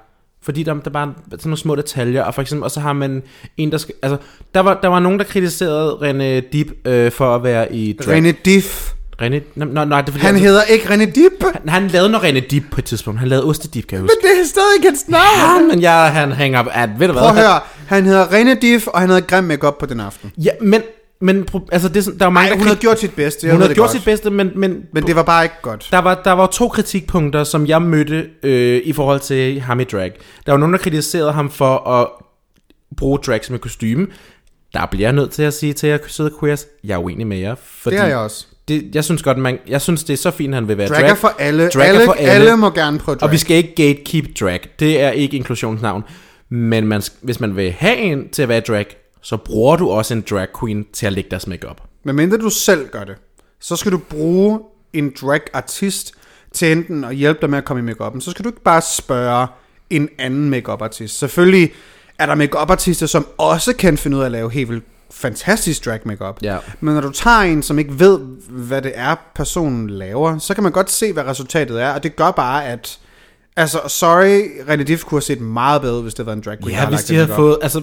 Fordi der, der er bare sådan nogle små detaljer, og for eksempel, og så har man en, der skal, altså, der var, der var nogen, der kritiserede René Dib øh, for at være i drag. René Diff. René, nej, nej, det er fordi, Han hedder ikke René Dip, han, han lavede noget René Dib på et tidspunkt. Han lavede Ostedib, kan jeg men huske. det er stadig hans navn. Ja, men jeg, han hænger op, at, ved du hvad? Prøv at høre, han hedder René Diff, og han havde grim makeup på den aften. Ja, men, men altså, det er sådan, der er mange, der hun havde gjort sit bedste. jeg hun havde gjort godt. sit bedste, men, men, Men det var bare ikke godt. der, var, der var to kritikpunkter, som jeg mødte øh, i forhold til ham i drag. Der var nogen, der kritiserede ham for at bruge drag som et kostume. Der bliver jeg nødt til at sige til jer, søde queers, jeg er uenig med jer. Fordi Det er jeg også. Det, jeg synes godt, man, jeg synes, det er så fint, han vil være Drag drag. er for alle. Drag er alle, for alle. alle må gerne prøve drag. Og vi skal ikke gatekeep drag. Det er ikke inklusionsnavn. Men man, hvis man vil have en til at være drag, så bruger du også en drag queen til at lægge deres makeup. Men mindre du selv gør det, så skal du bruge en drag-artist til enten at hjælpe dig med at komme i make Så skal du ikke bare spørge en anden make artist. Selvfølgelig er der make artister som også kan finde ud af at lave helt vildt fantastisk drag makeup. Ja. Men når du tager en, som ikke ved, hvad det er, personen laver, så kan man godt se, hvad resultatet er, og det gør bare, at... Altså, sorry, René Diff kunne have set meget bedre, hvis det var en drag queen. der Ja, hvis de havde fået... Altså,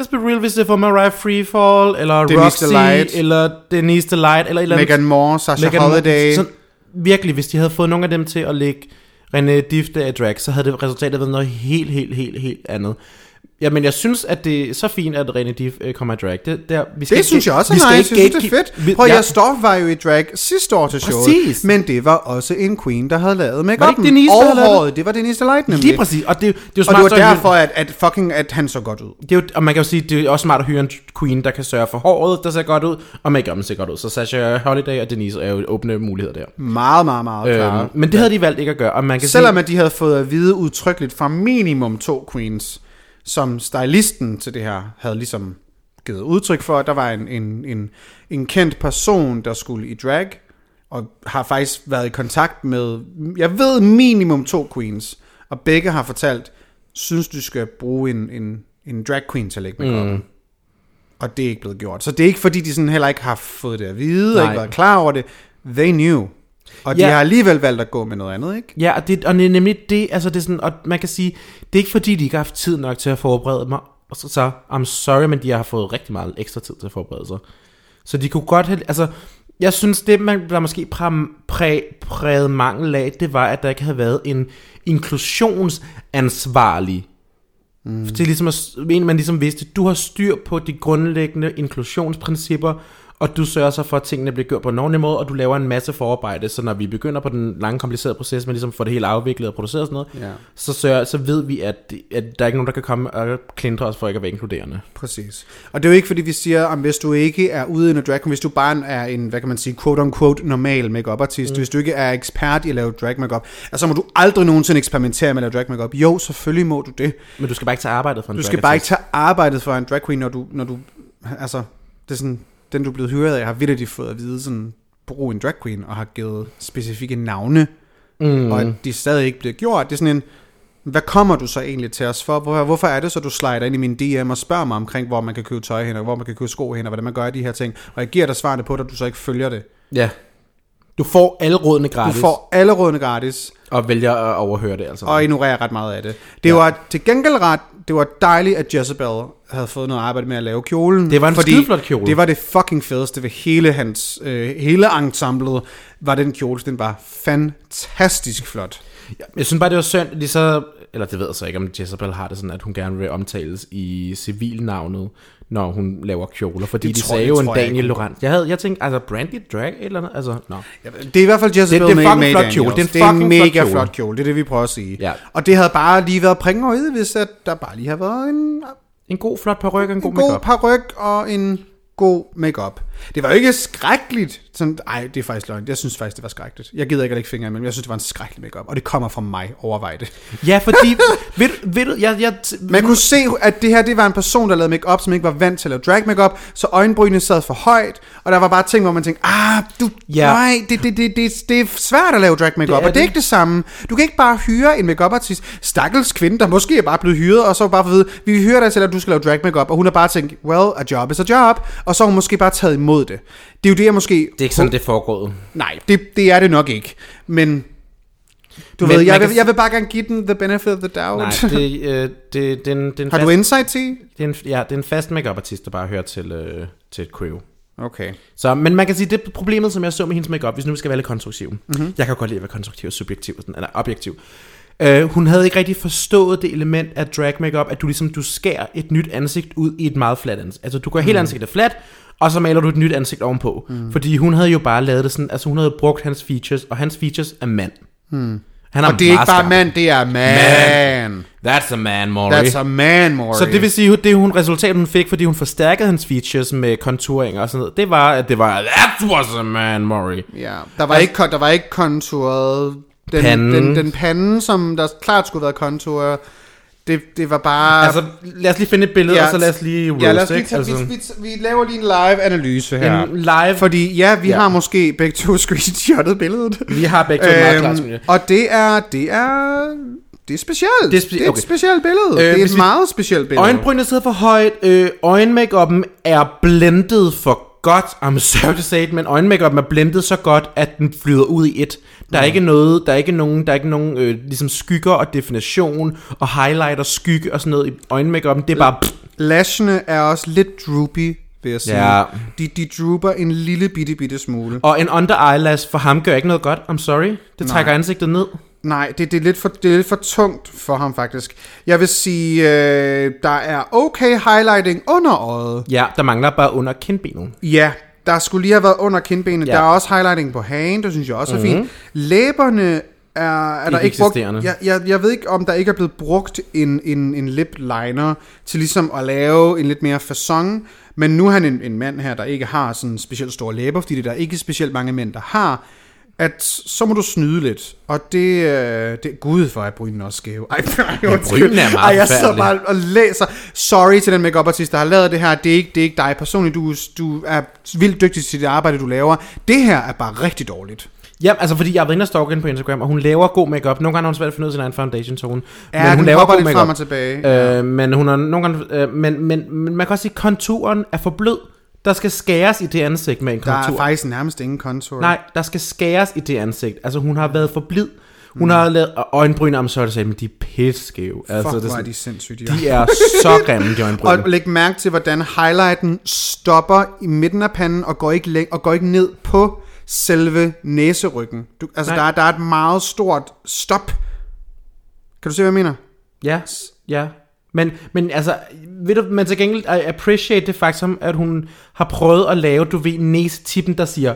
let's be real, hvis det var Mariah Freefall, eller Denise Roxy, Delight. eller Denise Delight, eller eller. Megan Moore, Sasha Meghan- Holiday. Så, virkelig, hvis de havde fået nogle af dem til at lægge René Difte af drag, så havde det resultatet været noget helt, helt, helt, helt andet. Ja, men jeg synes, at det er så fint, at René Diff øh, kommer i drag. Det, der, vi skal Det synes jeg også er vi nice. ikke Jeg synes, det er fedt. Prøv, ja. jeg Storff var jo i drag sidste år til showet. Præcis. Men det var også en queen, der havde lavet make Var det ikke Denise, Og håret. Det var Denise Delight nemlig. Lige præcis, og det, det er jo Og smart det var derfor, at, at, fucking, at han så godt ud. Det er jo, og man kan jo sige, det er også smart at hyre en queen, der kan sørge for håret, der ser godt ud, og make ser godt ud. Så Sasha Holiday og Denise er jo åbne muligheder der. Meget, meget, meget klare. Øhm, men det havde de valgt ikke at gøre, og man kan Selvom sige, at de havde fået at vide udtrykkeligt fra minimum to queens, som stylisten til det her havde ligesom givet udtryk for, der var en, en, en, en kendt person, der skulle i drag, og har faktisk været i kontakt med, jeg ved minimum to queens, og begge har fortalt, synes du skal bruge en, en, en drag queen til at lægge make mm. Og det er ikke blevet gjort. Så det er ikke fordi, de sådan heller ikke har fået det at vide, og Nej. ikke været klar over det. They knew. Og de Ja. har alligevel valgt at gå med noget andet, ikke? Ja, og det, og det er nemlig det, altså det er sådan, og man kan sige, det er ikke fordi, de ikke har haft tid nok til at forberede mig, og så, så I'm sorry, men de har fået rigtig meget ekstra tid til at forberede sig. Så de kunne godt have, altså, jeg synes, det man, der måske præ, præ, præget mangel af, det var, at der ikke havde været en inklusionsansvarlig. Mm. Til ligesom at, man ligesom vidste, du har styr på de grundlæggende inklusionsprincipper, og du sørger så for, at tingene bliver gjort på en ordentlig måde, og du laver en masse forarbejde, så når vi begynder på den lange, komplicerede proces, med ligesom får det hele afviklet og produceret og sådan noget, Ja. så, sørger, så ved vi, at, at der er ikke nogen, der kan komme og klindre os for ikke at være inkluderende. Præcis. Og det er jo ikke fordi vi siger, at hvis du ikke er ude i en drag, hvis du bare er en, hvad kan man sige, quote-unquote normal makeup artist, mm. hvis du ikke er ekspert i at lave drag makeup, altså må du aldrig nogensinde eksperimentere med at lave drag makeup. Jo, selvfølgelig må du det. Men du skal bare ikke tage arbejdet for en Du skal bare ikke tage arbejdet for en drag queen, når du, når du altså, det er sådan, den du er blevet hyret af, har vildt fået at vide sådan, brug en drag queen, og har givet specifikke navne, mm. og de stadig ikke bliver gjort. Det er sådan en, hvad kommer du så egentlig til os for? Hvor, hvorfor er det så, du slider ind i min DM og spørger mig omkring, hvor man kan købe tøj hen, og hvor man kan købe sko hen, og hvordan man gør de her ting, og jeg giver dig svarene på det, og du så ikke følger det. Ja. Du får alle rådene Du gratis, får alle rådene gratis, og vælger at overhøre det. Altså. og ignorerer ret meget af det. Det ja. var til gengæld ret, det var dejligt, at Jezebel havde fået noget arbejde med at lave kjolen. Det var en skideflot kjole. Det var det fucking fedeste ved hele hans, øh, hele ensemblet, var den kjole. Den var fantastisk flot. Jeg synes bare, det var synd, at de så... Eller det ved jeg så ikke, om Jezebel har det sådan, at hun gerne vil omtales i civilnavnet, når hun laver kjoler. Fordi Det de tror- sagde jo en jeg Daniel Laurent. Jeg, havde, jeg tænkte, altså Brandy Drag eller andet. Altså, nå. Det er i hvert fald Jezebel Det- det er fucking med flot kjole. Det er det er en fucking mega flot kjole. flot kjole. Det er det, vi prøver at sige. Ja. Og det havde bare lige været prikken hvis at der bare lige havde været en, En god, flot peruk og en god en god makeup. paryk og en god makeup. Det var jo ikke skrækkeligt. Sådan, ej, det er faktisk løgn. Jeg synes faktisk, det var skrækkeligt. Jeg gider ikke at lægge fingre imellem. Jeg synes, det var en skrækkelig makeup. Og det kommer fra mig. Overvej det. Ja, fordi... ved, ved jeg, jeg, Man kunne se, at det her det var en person, der lavede makeup, som ikke var vant til at lave drag makeup, så øjenbrynene sad for højt, og der var bare ting, hvor man tænkte, ah, du, Ja. nej, det, det, det, det, det er svært at lave drag makeup, og det er det. ikke det samme. Du kan ikke bare hyre en makeup artist, stakkels kvinde, der måske er bare blevet hyret, og så bare for at vide, vi hyrer dig til, at du skal lave drag makeup, og hun har bare tænkt, well, a job is a job, og så har hun måske bare taget imod det. Det er jo det, jeg måske... det er ikke sådan, det er foregået. Nej, det, det er det nok ikke, men... Du Men ved, jeg man vil, kan- jeg vil bare gerne give den the benefit of the doubt. Nej, det, øh, det, det, er en, det er en har fast, du insight til? det er en, ja, det er en fast makeup artist der bare hører til, øh, til et crew. Okay. Så, men man kan sige, det problemet, som jeg så med hendes makeup, hvis nu vi skal være lidt konstruktiv. Mm-hmm. Jeg kan godt lide at være konstruktiv og subjektiv, sådan, eller objektiv. Uh, hun havde ikke rigtig forstået det element af drag makeup, at du ligesom du skærer et nyt ansigt ud i et meget fladt ansigt. Altså du gør hele ansigtet fladt, og så maler du et nyt ansigt ovenpå. Mm. Fordi hun havde jo bare lavet det sådan, altså hun havde brugt hans features, og hans features er mand. Mm. Han Og det er ikke bare mand, det er man. skarp. That's a man, Maury. That's a man, Maury. Så det vil sige, at det hun resultat, hun fik, fordi hun forstærkede hans features med konturing og sådan noget, det var, at det var, that was a man, Maury. Ja, der var, ikke, kon- der var ikke konturet. Den, Panden. Den, den pande, som der klart skulle være konturet, det, det var bare... Altså, lad os lige finde et billede, ja, og så lad os lige roast, ja, lad os lige tage, Altså, vi, vi, vi, laver lige en live analyse her. en live, Fordi ja, vi Ja. har måske begge to screenshottet billedet. vi har begge to et meget klart Øhm, og det er, det er, det er specielt. Det er spe- det er okay. et specielt billede. Øh, det er et meget specielt billede. Øjenbrynene sidder for højt, øh, øjenmakeupen er blendet for godt, I'm sorry to say it, men øjenmakeupen er blendet så godt, at den flyder ud i et. Der er ikke noget, der er ikke nogen, der er ikke nogen øh, ligesom skygger og definition og highlight og skygge og sådan noget i øjenmakeupen. Det er bare, pff, Lashene er også lidt droopy, vil jeg sige. Ja. De, de drooper en lille bitte, bitte smule. og en under eyelash for ham gør ikke noget godt, I'm sorry. Det trækker ansigtet ned. Nej, det, det, er lidt for, det er lidt for tungt for ham faktisk. Jeg vil sige, øh, der er okay highlighting under øjet. Ja, der mangler bare under kindbenet. Ja, der skulle lige have været under kindbenet. Ja. Der er også highlighting på hagen, det synes jeg også er mm-hmm. fint. Læberne er, er der Ikke brugt... Jeg, jeg, jeg ved ikke, om der ikke er blevet brugt en, en, en lip liner til ligesom at lave en lidt mere fasong. Men nu er han en, en mand her, der ikke har sådan specielt store læber, fordi det er der ikke specielt mange mænd, der har. At så må du snyde lidt. Og det, øh, det gud for at brynene er også skæve. Ej, undskyld. brynene er meget Ej, jeg så forfærdelige. bare og læser. Sorry til den makeup artist der har lavet det her. Det er ikke, det er ikke dig personligt. Du, du er vildt dygtig til det arbejde, du laver. Det her er bare rigtig dårligt. Ja, altså fordi jeg har været inde og stalke hende på Instagram, og hun laver god makeup. Nogle gange har hun svært at finde ud af sin egen foundation tone. Ja, men hun laver god makeup. frem og tilbage. Øh, men hun har nogle gange, øh, men, men, men man kan også sige, at konturen er for blød. Der skal skæres i det ansigt med en Der kontur. er faktisk nærmest ingen contour. Nej, der skal skæres i det ansigt. Altså hun har været for blid. Hun mm. har lavet øjenbryn, om så er det sagt, men de er pisse skæve. Fuck, Altså, hvor det er de sindssygt. de er så grimme, de øjenbryn. Og læg mærke til, hvordan highlighten stopper i midten af panden og går ikke, læng- og går ikke ned på selve næseryggen. Du, altså, Nej. der er, der er et meget stort stop. Kan du se, hvad jeg mener? Ja, ja. Men, men altså, ved du, men til gengæld, I appreciate det faktum, at hun har prøvet at lave, du ved, næsetippen, der siger,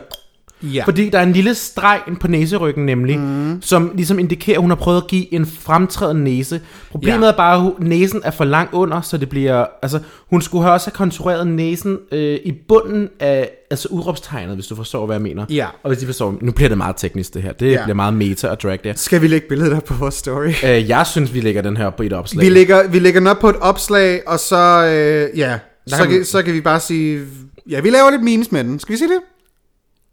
Ja. Fordi der er en lille streg på næseryggen nemlig, mm. som ligesom indikerer, at hun har prøvet at give en fremtrædende næse. Problemet Ja. er bare, at næsen er for langt under, så det bliver... Altså, hun skulle have også have kontureret næsen øh, i bunden af altså udråbstegnet, hvis du forstår, hvad jeg mener. Ja. Og hvis de forstår... Nu bliver det meget teknisk, det her. Det Ja. bliver meget meta og drag der. Skal vi lægge billedet op på vores story? Øh, jeg synes, vi lægger den her på et opslag. Vi lægger, vi lægger den op på et opslag, og så, øh, ja, så kan så kan vi bare sige, ja, vi laver lidt minus med den. Skal vi sige det?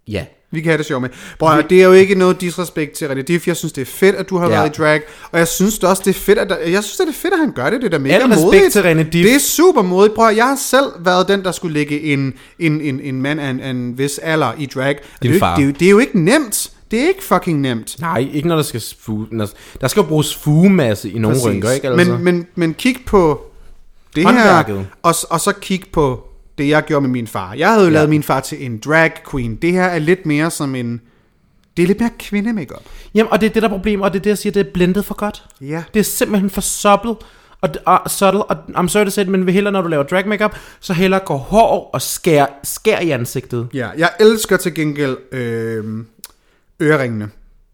Ja. Vi kan have det sjovt med. Bror, det er jo ikke noget disrespekt til René Diff. Jeg synes, det er fedt, at du har Ja. været i drag. Og jeg synes det også, det er fedt, at der, jeg synes, det er fedt, at han gør det. Det er da mega Al respekt modigt. til René Dif. Det er super modigt. At, jeg har selv været den, der skulle lægge en, en, en, en mand af en, en vis alder i drag. Og det, er ikke, det, er jo, det er jo ikke nemt. Det er ikke fucking nemt. Nej, ikke når der skal fuge, når, der skal jo bruges fugemasse i nogle Præcis. rynker, ikke? Altså. Men, men, men kig på det Håndværket. her, og, og så kig på det, jeg gjorde med min far. Jeg havde jo ja. lavet min far til en drag queen. Det her er lidt mere som en... Det er lidt mere kvinde-makeup. Jamen, og det er det, der er problemet, og det er det, jeg siger, det er blendet for godt. Ja. Det er simpelthen for subtle, og, og subtle, og I'm sorry to say men vil hellere, når du laver drag makeup, så hellere gå hård og skær, skær i ansigtet. Ja, jeg elsker til gengæld øh, øreringene.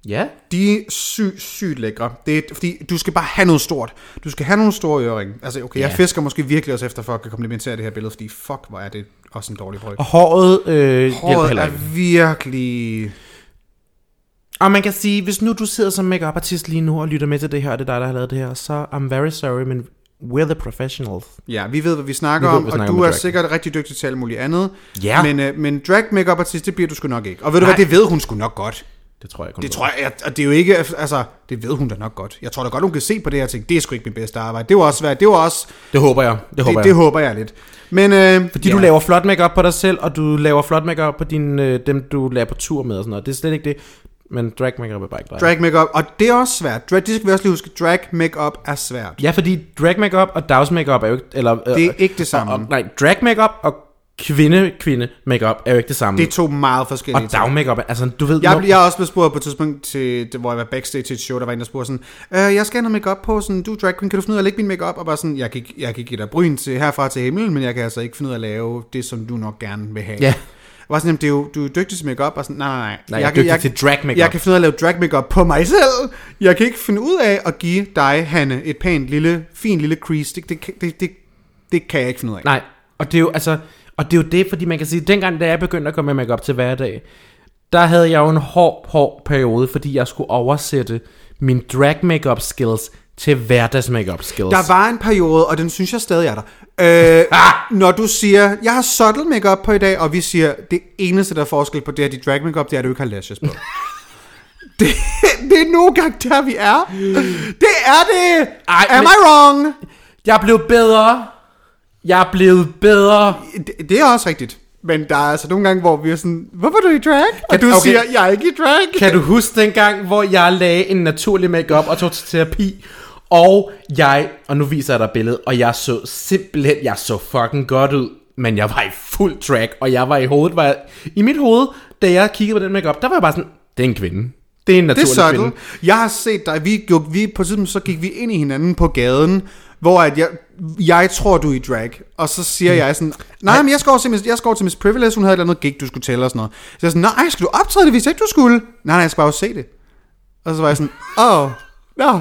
Ja. De er sygt, sygt lækre. Det er, fordi du skal bare have noget stort. Du skal have nogle store øreringe. Altså, okay, jeg Ja. fisker måske virkelig også efter for at kan komplimentere det her billede, fordi fuck, hvor er det også en dårlig bryg. Og håret, øh, Håret er virkelig... Og man kan sige, hvis nu du sidder som makeup artist lige nu og lytter med til det her, og det er dig, der har lavet det her, så I'm very sorry, men we're the professionals. Ja, vi ved, hvad vi snakker Vi ved, om, vi og snakker du om er drag. sikkert rigtig dygtig til alt muligt andet. Ja. Men, øh, men drag makeup artist, det bliver du sgu nok ikke. Og ved du Nej. hvad, det ved hun sgu nok godt. Det tror jeg kun. Det tror jeg, og det er jo ikke, altså, det ved hun da nok godt. Jeg tror da godt, hun kan se på det her tænke, det er sgu ikke min bedste arbejde. Det var også svært, det var også, Det håber jeg. Det håber det, jeg. det håber jeg lidt. Men, øh, Fordi ja. du laver flot makeup på dig selv, og du laver flot makeup på din, øh, dem, du laver på tur med og sådan noget. Det er slet ikke det. Men drag makeup er bare ikke dig. Drag makeup, og det er også svært. Drag, det skal vi også lige huske, drag makeup er svært. Ja, fordi drag makeup og dags makeup er jo ikke... Eller, øh, Det er ikke det samme. Og, og, nej, drag makeup og kvinde kvinde makeup er jo ikke det samme. Det er to meget forskellige og dag makeup, altså du ved... Jeg, når- jeg er også blevet spurgt på et tidspunkt, til, hvor jeg var backstage til et show, der var en, der spurgte sådan, øh, jeg skal have noget makeup på, sådan, du drag queen, kan du finde ud af at lægge min makeup? Og bare sådan, jeg kan, jeg kan give dig bryn til herfra til himlen, men jeg kan altså ikke finde ud af at lave det, som du nok gerne vil have. Ja. var sådan, jamen, det er jo, du er dygtig til makeup og sådan, nej, nej, nej. Nej, jeg er dygtig til drag makeup. Jeg kan finde ud af at lave drag makeup på mig selv. Jeg kan ikke finde ud af at give dig, Hanne, et pænt lille, fin lille crease. Det, det, det, det, det kan jeg ikke finde ud af. Nej, og det er jo altså, og det er jo det, fordi man kan sige, dengang da jeg begyndte at komme med makeup til hverdag, der havde jeg jo en hård, hård periode, fordi jeg skulle oversætte min drag makeup skills til hverdags makeup skills. Der var en periode, og den synes jeg stadig er der. Øh, når du siger, jeg har subtle makeup på i dag, og vi siger, det eneste, der er forskel på det her, dit drag makeup, det er, at du ikke har lashes på. det, det er nogle gange der, vi er. Det er det! Ej, Am men- I wrong? Jeg blev bedre. Jeg er blevet bedre. Det, det er også rigtigt. Men der er altså nogle gange, hvor vi er sådan, hvorfor er du i drag? Og du okay. siger, jeg er ikke i drag. Kan du huske dengang, hvor jeg lagde en naturlig makeup og tog til terapi, og jeg, og nu viser jeg dig billedet, og jeg så simpelthen, jeg så fucking godt ud, men jeg var i fuld drag, og jeg var i hovedet, var jeg, i mit hoved, da jeg kiggede på den makeup, der var jeg bare sådan, det er en kvinde. Det er en Det naturlig er subtle. kvinde. Jeg har set dig, vi, jo, vi, på tidspunkt så gik vi ind i hinanden på gaden, hvor at jeg, jeg tror, du er i drag. Og så siger Mm. jeg sådan, nej, men jeg skal over til Miss, jeg skal over til Miss Privilege, hun havde et eller andet gig, du skulle tælle og sådan noget. Så jeg sådan, nej, skal du optræde det, hvis ikke du skulle? Nej, nej, jeg skal bare se det. Og så var jeg sådan, åh, oh, no,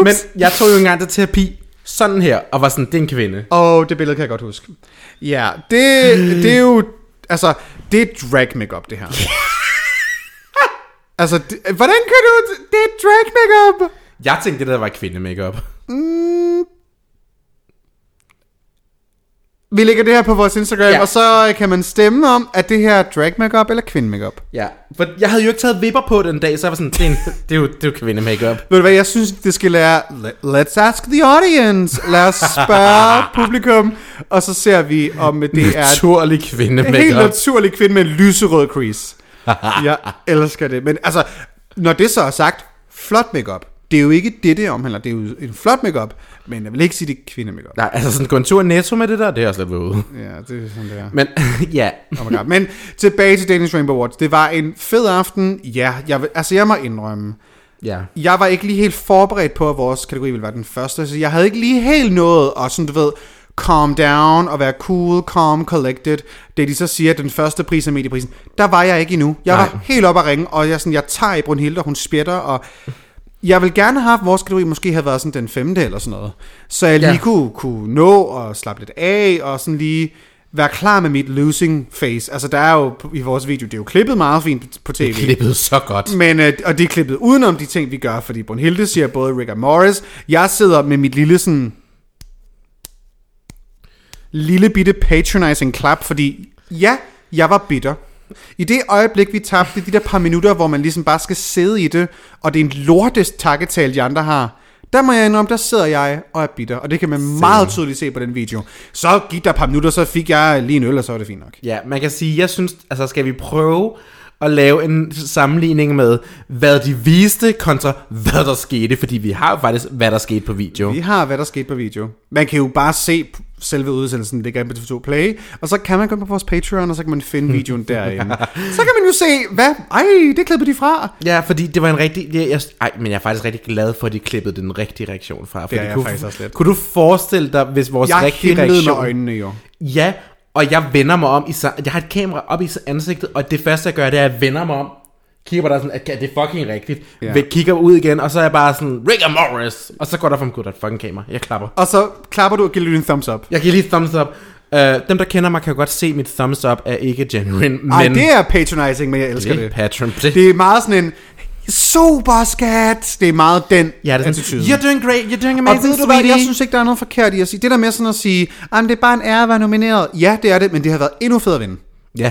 ups. Men jeg tog jo engang til terapi, sådan her, og var sådan, det er en kvinde. Åh, oh, det billede kan jeg godt huske. Ja, det, det er jo, altså, det er drag makeup det her. altså, det, hvordan kan du, det er drag makeup. Jeg tænkte, det der var kvinde makeup. Vi lægger det her på vores Instagram, ja. Og så øh, kan man stemme om, at det her er drag makeup eller kvinde makeup. Ja, for jeg havde jo ikke taget vipper på den dag, så jeg var sådan, det er, en, det er jo, det er jo kvinde makeup. Ved du hvad, jeg synes, det skal lære, let- let's ask the audience. Lad os spørge publikum, og så ser vi, om det er Naturlig kvinde en helt makeup. naturlig kvinde med en lyserød crease. Jeg elsker det. Men altså, når det så er sagt, flot makeup. Det er jo ikke det, det omhandler. Det er jo en flot makeup, men jeg vil ikke sige, det er kvinde makeup. Nej, altså sådan gå en tur netto med det der, det er også lidt våget. Ja, det er sådan, det er. Men ja, Oh my God. Men tilbage til Danish Rainbow Awards. Det var en fed aften. Ja, jeg, vil- altså jeg må indrømme. ja. Jeg var ikke lige helt forberedt på, at vores kategori ville være den første. Så jeg havde ikke lige helt nået at sådan, du ved, calm down og være cool, calm, collected. Det de så siger, at den første pris er medieprisen. Der var jeg ikke endnu. Jeg Nej. var helt op at ringe, og jeg, sådan, jeg tager i Brunhilde, og hun spjætter, og jeg vil gerne have haft vores kategori måske have været sådan den femte eller sådan noget. Så jeg lige Ja. kunne, kunne nå og slappe lidt af, og sådan lige være klar med mit losing face. Altså der er jo i vores video, det er jo klippet meget fint på- tv. Klippet så godt. Men, øh, og det er klippet udenom de ting, vi gør, fordi Brunhilde siger både Rick og Morris. Jeg sidder med mit lille sådan... Lille bitte patronizing klap, fordi ja, jeg var bitter. I det øjeblik, vi tabte de der par minutter, hvor man ligesom bare skal sidde i det, og det er en lortest takketal, de andre har, der må jeg indrømme, der sidder jeg og er bitter, og det kan man meget tydeligt se på den video. Så gik der et par minutter, så fik jeg lige en øl, og så var det fint nok. Ja, man kan sige, jeg synes, altså skal vi prøve at lave en sammenligning med, hvad de viste kontra hvad der skete, fordi vi har faktisk, hvad der skete på video. Vi har, hvad der skete på video. Man kan jo bare se selve udsendelsen, ligger på TV2 Play, og så kan man gå på vores Patreon, og så kan man finde videoen derinde. så kan man jo se, hvad? Ej, det klippede de fra. Ja, fordi det var en rigtig... Jeg, jeg, ej, men jeg er faktisk rigtig glad for, at de klippede den rigtige reaktion fra. Fordi er jeg kunne, faktisk også lidt. Kunne du forestille dig, hvis vores Jeg rigtige med reaktion... øjnene jo. Ja, og jeg vender mig om i... Jeg har et kamera op i ansigtet, og det første, jeg gør, det er, at jeg vender mig om, kigger på dig sådan, at det er fucking rigtigt. Ja. Ja. Kigger ud igen, og så er jeg bare sådan, Rick and Morris! Og så går der for mig, gud, der er fucking kamera. Jeg klapper. Og så klapper du og giver lidt en thumbs up. Jeg giver lige thumbs up. Uh, dem, der kender mig, kan godt se, at mit thumbs up er ikke genuine, men Ej, det er patronizing, men jeg elsker det er det. patron. Det, Det er meget sådan en, super skat. Det er meget den ja, det er attitude. You're doing great, you're doing Og amazing, ved du hvad, jeg synes ikke, der er noget forkert i at sige. Det der med sådan at sige, at det er bare en ære at være nomineret. Ja, det er det, men det har været endnu federe at vinde. Ja.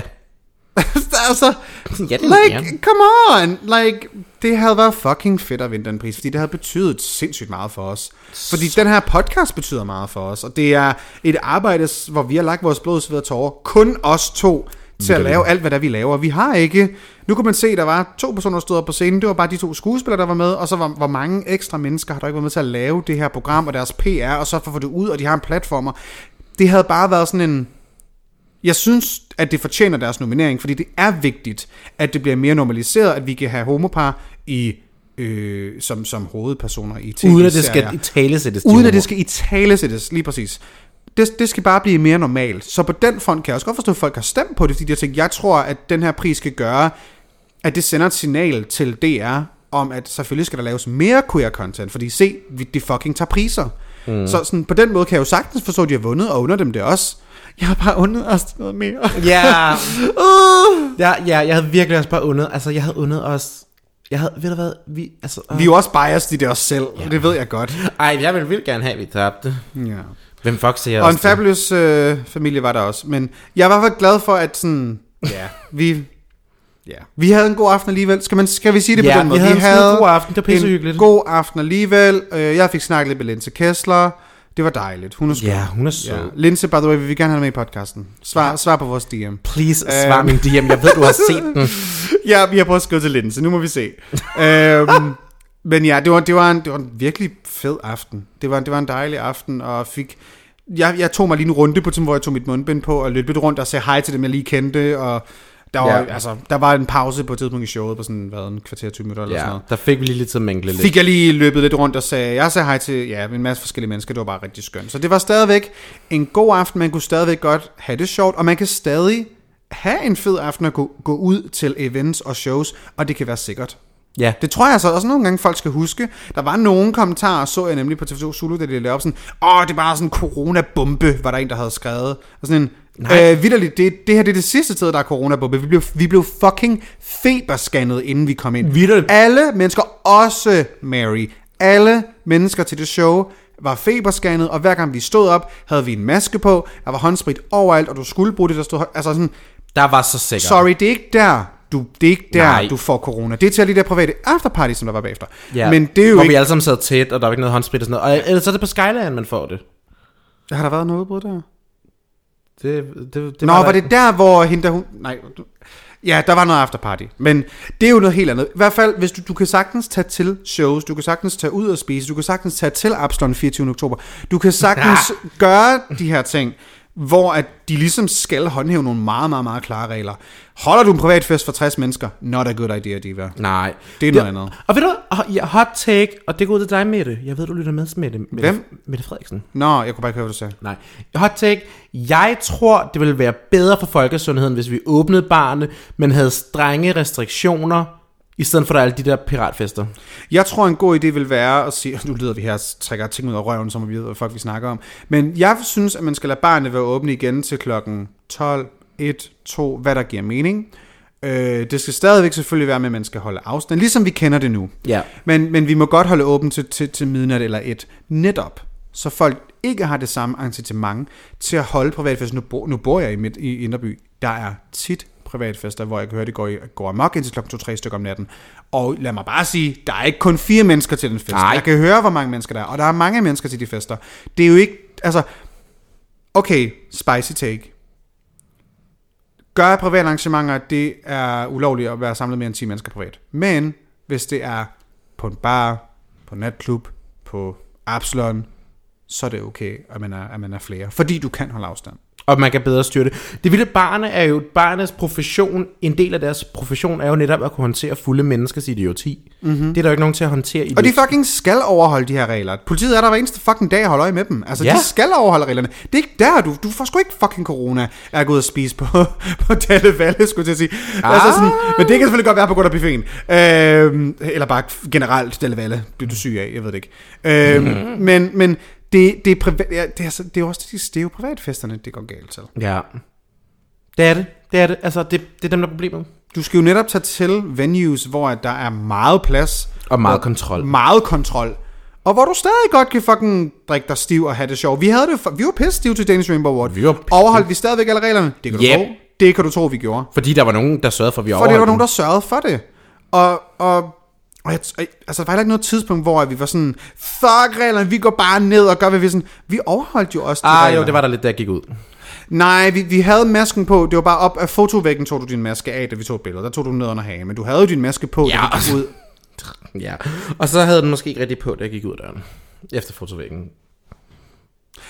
altså, Ja, det like, come on, like, det havde været fucking fedt at vinde den pris, fordi det havde betydet sindssygt meget for os. Fordi den her podcast betyder meget for os, og det er et arbejde, hvor vi har lagt vores blod, sved og tårer, kun os to, til at lave alt, hvad der vi laver. Vi har ikke... Nu kunne man se, der var to personer, der stod på scenen. Det var bare de to skuespillere, der var med. Og så var, hvor mange ekstra mennesker har der ikke været med til at lave det her program og deres PR, og så for at få det ud, og de har en platformer. Det havde bare været sådan en... Jeg synes, at det fortjener deres nominering, fordi det er vigtigt, at det bliver mere normaliseret, at vi kan have homopar i, øh, som, som hovedpersoner i tv Uden at det skal i tale sættes Uden at det skal i tale sættes, lige præcis. det, det skal bare blive mere normalt. Så på den front kan jeg også godt forstå, at folk har stemt på det, fordi har tænkt, jeg tror, at den her pris skal gøre, at det sender et signal til DR, om at selvfølgelig skal der laves mere queer content, fordi se, vi, de fucking tager priser. Mm. Så sådan, på den måde kan jeg jo sagtens forstå, at de har vundet, og under dem det også. Jeg har bare undet os noget mere. Ja, Uh. ja, ja, jeg havde virkelig også bare undet, altså jeg havde undet os, jeg havde, ved du hvad, vi, altså, Vi er jo også biased i det os selv, ja. det ved jeg godt. ej, jeg ville vildt gerne have, at vi tabte. Ja. Hvem fuck siger Og en fabulous øh, familie var der også. Men jeg var i hvert fald glad for, at sådan, ja, vi, ja, vi havde en god aften alligevel. Skal, man, skal vi sige det Ja, på den måde? vi havde en skide god aften. Det var pissehyggeligt. En god aften alligevel. Øh, Jeg fik snakket lidt med Linse Kessler. Det var dejligt. Hun er skøn. Ja, hun er sød. Ja. Linse, by the way, vil vi gerne have dig med i podcasten. Svar, svar på vores DM. Please, Øhm. svar min DM, jeg ved, du har set den. Ja, vi har prøvet at skrive til Linse. Nu må vi se. øhm, men ja, det var, det, var en, det var en virkelig fed aften. Det var, det var en dejlig aften, og fik... Jeg, jeg tog mig lige en runde på, hvor jeg tog mit mundbind på, og løb lidt rundt og sagde hej til dem, jeg lige kendte, og der var, Ja. altså, der var en pause på et tidspunkt i showet på sådan, hvad, en kvarter 20 minutter eller sådan Ja, noget. der fik vi lige lidt til at mængle lidt. Fik jeg lige løbet lidt rundt og sagde, jeg sagde hej til ja, en masse forskellige mennesker, det var bare rigtig skønt. Så det var stadigvæk en god aften, man kunne stadigvæk godt have det sjovt, og man kan stadig have en fed aften at gå, gå ud til events og shows, og det kan være sikkert. Ja, Det tror jeg altså også nogle gange, folk skal huske. Der var nogle kommentarer, så jeg nemlig på TV2 Zulu, da de lavede op sådan, åh, det er bare sådan en coronabombe, var der en, der havde skrevet. Og sådan en, Nej. øh, vidderligt, det, det her det er det sidste sted, der er coronabombe. Vi blev, vi blev fucking feberscannet, inden vi kom ind. Vitterligt. Alle mennesker, også Mary, alle mennesker til det show, var feberscannet, og hver gang vi stod op, havde vi en maske på, der var håndsprit overalt, og du skulle bruge det, der stod, altså sådan, der var så sikkert. Sorry, det er ikke der, du, det er ikke der, Nej. du får corona. Det er til alle de der private afterparty, som der var bagefter. Ja, Men det er jo hvor ikke... vi alle sammen sad tæt, og der var ikke noget håndsprit og sådan noget. Og ellers så er det på Skyland, man får det. Har der været noget udbrud der? Det, det, det Nå, var, var det der, hvor hende der hun... Nej, du... Ja, der var noget afterparty. Men det er jo noget helt andet. I hvert fald, hvis du, du kan sagtens tage til shows, du kan sagtens tage ud og spise, du kan sagtens tage til Absalon 24. oktober. Du kan sagtens gøre de her ting, hvor at de ligesom skal håndhæve nogle meget, meget, meget klare regler. Holder du en privat fest for 60 mennesker? Not a good idea, Diva. Nej. Det er noget andet. Og ved du, hot take, og det går ud til dig, Mette. Jeg ved, du lytter med, Mette. Mette Hvem? Mette Frederiksen. Nå, jeg kunne bare ikke høre, hvad du sagde. Nej. Hot take. Jeg tror, det ville være bedre for folkesundheden, hvis vi åbnede barne, men havde strenge restriktioner, i stedet for alle de der piratfester. Jeg tror, en god idé vil være at sige, nu lyder vi her og trækker ting ud af røven, som vi ved, hvad folk vi snakker om. Men jeg synes, at man skal lade barnet være åbne igen til klokken 12, 1, 2, hvad der giver mening. Øh, det skal stadigvæk selvfølgelig være med, at man skal holde afstand, ligesom vi kender det nu. Ja. Men, men vi må godt holde åbent til, til, til midnat eller et. Netop. Så folk ikke har det samme incitament til at holde privatfester. Nu, bor, nu bor jeg i, midt, i Inderby. Der er tit privatfester, hvor jeg kan høre, det går, i, går amok indtil klokken 2-3 stykker om natten. Og lad mig bare sige, der er ikke kun fire mennesker til den fest. Nej. Jeg kan høre, hvor mange mennesker der er. Og der er mange mennesker til de fester. Det er jo ikke... Altså, okay, spicy take. Gør private arrangementer, det er ulovligt at være samlet mere end 10 mennesker privat. Men hvis det er på en bar, på en natklub, på Absalon, så er det okay, at man er, at man er flere. Fordi du kan holde afstand. Og man kan bedre styre det. Det vilde barne er jo barnets profession. En del af deres profession er jo netop at kunne håndtere fulde menneskers idioti. Mm-hmm. Det er der jo ikke nogen til at håndtere i Og de fucking skal overholde de her regler. Politiet er der hver eneste fucking dag og holder øje med dem. Altså, Ja. de skal overholde reglerne. Det er ikke der, du, du får sgu ikke fucking corona af at gå ud og spise på, på Dalle Valle, skulle jeg sige. Ah. Altså sådan, men det kan selvfølgelig godt være på grund af buffeten. Øhm, eller bare generelt Dalle Valle bliver du syg af, jeg ved det ikke. Øhm, mm. Men, men det, det, er privat, ja, det, er, det er også er jo privatfesterne, det går galt til. Ja. Det er det. Det er det. Altså, det, det er dem, der er problemet. Du skal jo netop tage til venues, hvor der er meget plads. Og meget hvor- kontrol. Meget kontrol. Og hvor du stadig godt kan fucking drikke dig stiv og have det sjovt. Vi, havde det, for- vi var pisse stive til Danish Rainbow Award. Vi var pisse- Overholdt vi stadigvæk alle reglerne? Det kan du Yep. tro. Det kan du tro, vi gjorde. Fordi der var nogen, der sørgede for, at vi For det overholdt var nogen, der sørgede for det. Og, og, og jeg, altså, der var heller ikke noget tidspunkt, hvor vi var sådan, fuck reglerne, vi går bare ned og gør, hvad vi sådan. Vi overholdt jo også de Ah, regler. jo, det var der lidt, der gik ud. Nej, vi, vi havde masken på. Det var bare op af fotovæggen, tog du din maske af, da vi tog et billede. Der tog du den ned under hagen. Men du havde jo din maske på, Ja. da vi gik ud. Ja. Og så havde den måske ikke rigtig på, da jeg gik ud af døren. Efter fotovæggen.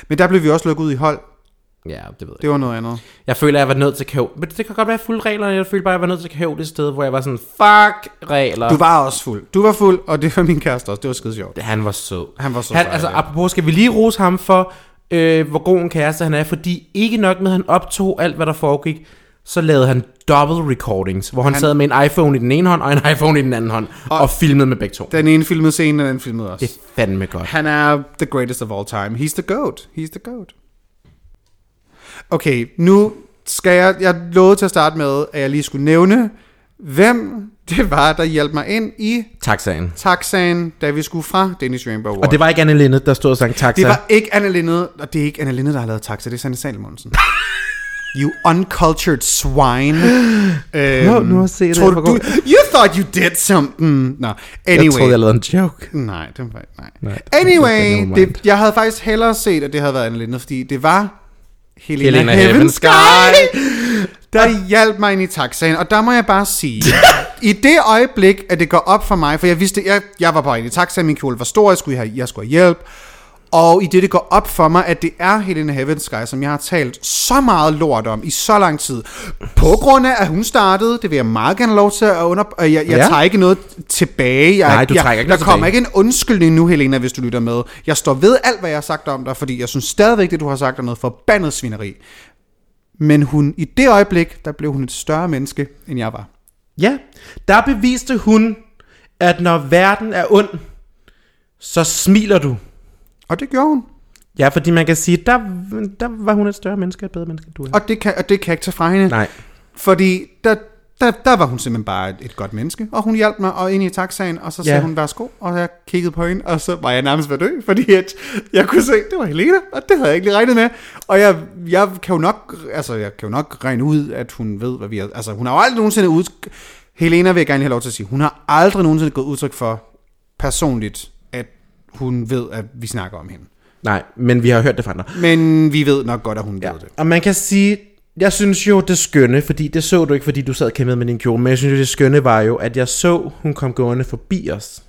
Men der blev vi også lukket ud i hold. Ja, det ved jeg Det var noget andet. Jeg føler, at jeg var nødt til kaos. Men det kan godt være fulde regler. Jeg følte bare, at jeg var nødt til kaos det sted, hvor jeg var sådan, fuck regler. Du var også fuld. Du var fuld, og det var min kæreste også. Det var skide sjovt. Han var sød. Han var så han, altså, apropos, skal vi lige rose ham for øh, hvor god en kæreste han er, fordi ikke nok med, at han optog alt, hvad der foregik, så lavede han double recordings, hvor han, han sad med en iPhone i den ene hånd, og en iPhone i den anden hånd, og, og filmede med begge to. Den ene filmede scenen, og den anden filmede også. Det er fandme godt. Han er the greatest of all time. He's the goat. He's the goat. Okay, nu skal jeg... Jeg lovede til at starte med, at jeg lige skulle nævne, hvem det var, der hjalp mig ind i Taxaen. taxaen, da vi skulle fra Danish Rainbow Watch. Og det var ikke Anne Linde, der stod og sang taxa. det var ikke Anne Linde, og det er ikke Anne Linde, der har lavet taxa, det er Sanne Salmonsen. You uncultured swine. øhm, Nå, nu har jeg set det, du, you thought you did something. Nå, anyway. Jeg troede, jeg lavede en joke. Nej, det var nej. Nej, Anyway, det, jeg havde faktisk hellere set, at det havde været Anne Linde, fordi det var Helena, Helena Heaven Sky, der hjalp mig ind i taxaen. Og der må jeg bare sige, i det øjeblik, at det går op for mig, for jeg vidste, jeg, jeg var bare ind i taxaen, min kjole var stor, jeg skulle have, jeg skulle have hjælp. Og i det, det går op for mig, at det er Helena Heaven Sky, som jeg har talt så meget lort om i så lang tid. På grund af, at hun startede, det vil jeg meget gerne lov til at under... Jeg, jeg Ja. tager ikke noget tilbage. Jeg, Nej, du jeg, trækker ikke Der noget kommer ikke en undskyldning nu, Helena, hvis du lytter med. Jeg står ved alt, hvad jeg har sagt om dig, fordi jeg synes stadigvæk, det du har sagt er noget forbandet svineri. Men hun, i det øjeblik, der blev hun et større menneske, end jeg var. Ja, der beviste hun, at når verden er ond, så smiler du. Og det gjorde hun. Ja, fordi man kan sige, der, der var hun et større menneske, et bedre menneske, du er. Og det kan, og det kan jeg ikke tage fra hende. Nej. Fordi der, der, der var hun simpelthen bare et, et godt menneske, og hun hjalp mig og ind i taxaen, og så sagde Ja. hun, værsgo, og jeg kiggede på hende, og så var jeg nærmest ved dø, fordi at jeg kunne se, det var Helena, og det havde jeg ikke lige regnet med. Og jeg, jeg kan jo nok, altså jeg kan jo nok regne ud, at hun ved, hvad vi har, altså hun har jo aldrig nogensinde ud, Helena vil jeg gerne have lov til at sige, hun har aldrig nogensinde gået udtryk for personligt, hun ved, at vi snakker om hende. Nej, men vi har hørt det fra andre. Men vi ved nok godt, at hun Ja. ved det. Og man kan sige, jeg synes jo det skønne, fordi det så du ikke, fordi du sad og kæmpede med din kjole, men jeg synes jo det skønne var jo, at jeg så, hun kom gående forbi os.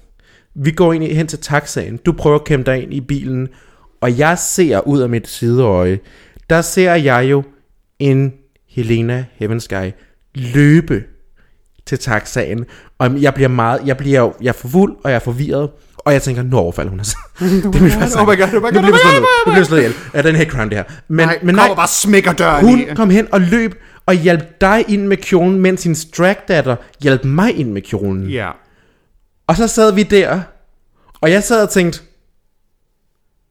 Vi går ind hen til taxaen, du prøver at kæmpe dig ind i bilen, og jeg ser ud af mit sideøje, der ser jeg jo en Helena Heavensky løbe til taxaen, og jeg bliver meget, jeg bliver jo, jeg er for fuld, og jeg er forvirret, og jeg tænker, nu overfalder hun os. det er første Oh my god, oh my god, Nu bliver vi slået. Nu bliver slået ihjel. Ja, den her crime, det her. Men, Nej, men kommer bare og smækker døren hun i. kom hen og løb og hjalp dig ind med kjolen, mens sin dragdatter hjalp mig ind med kjolen. Ja. Og så sad vi der, og jeg sad og tænkte,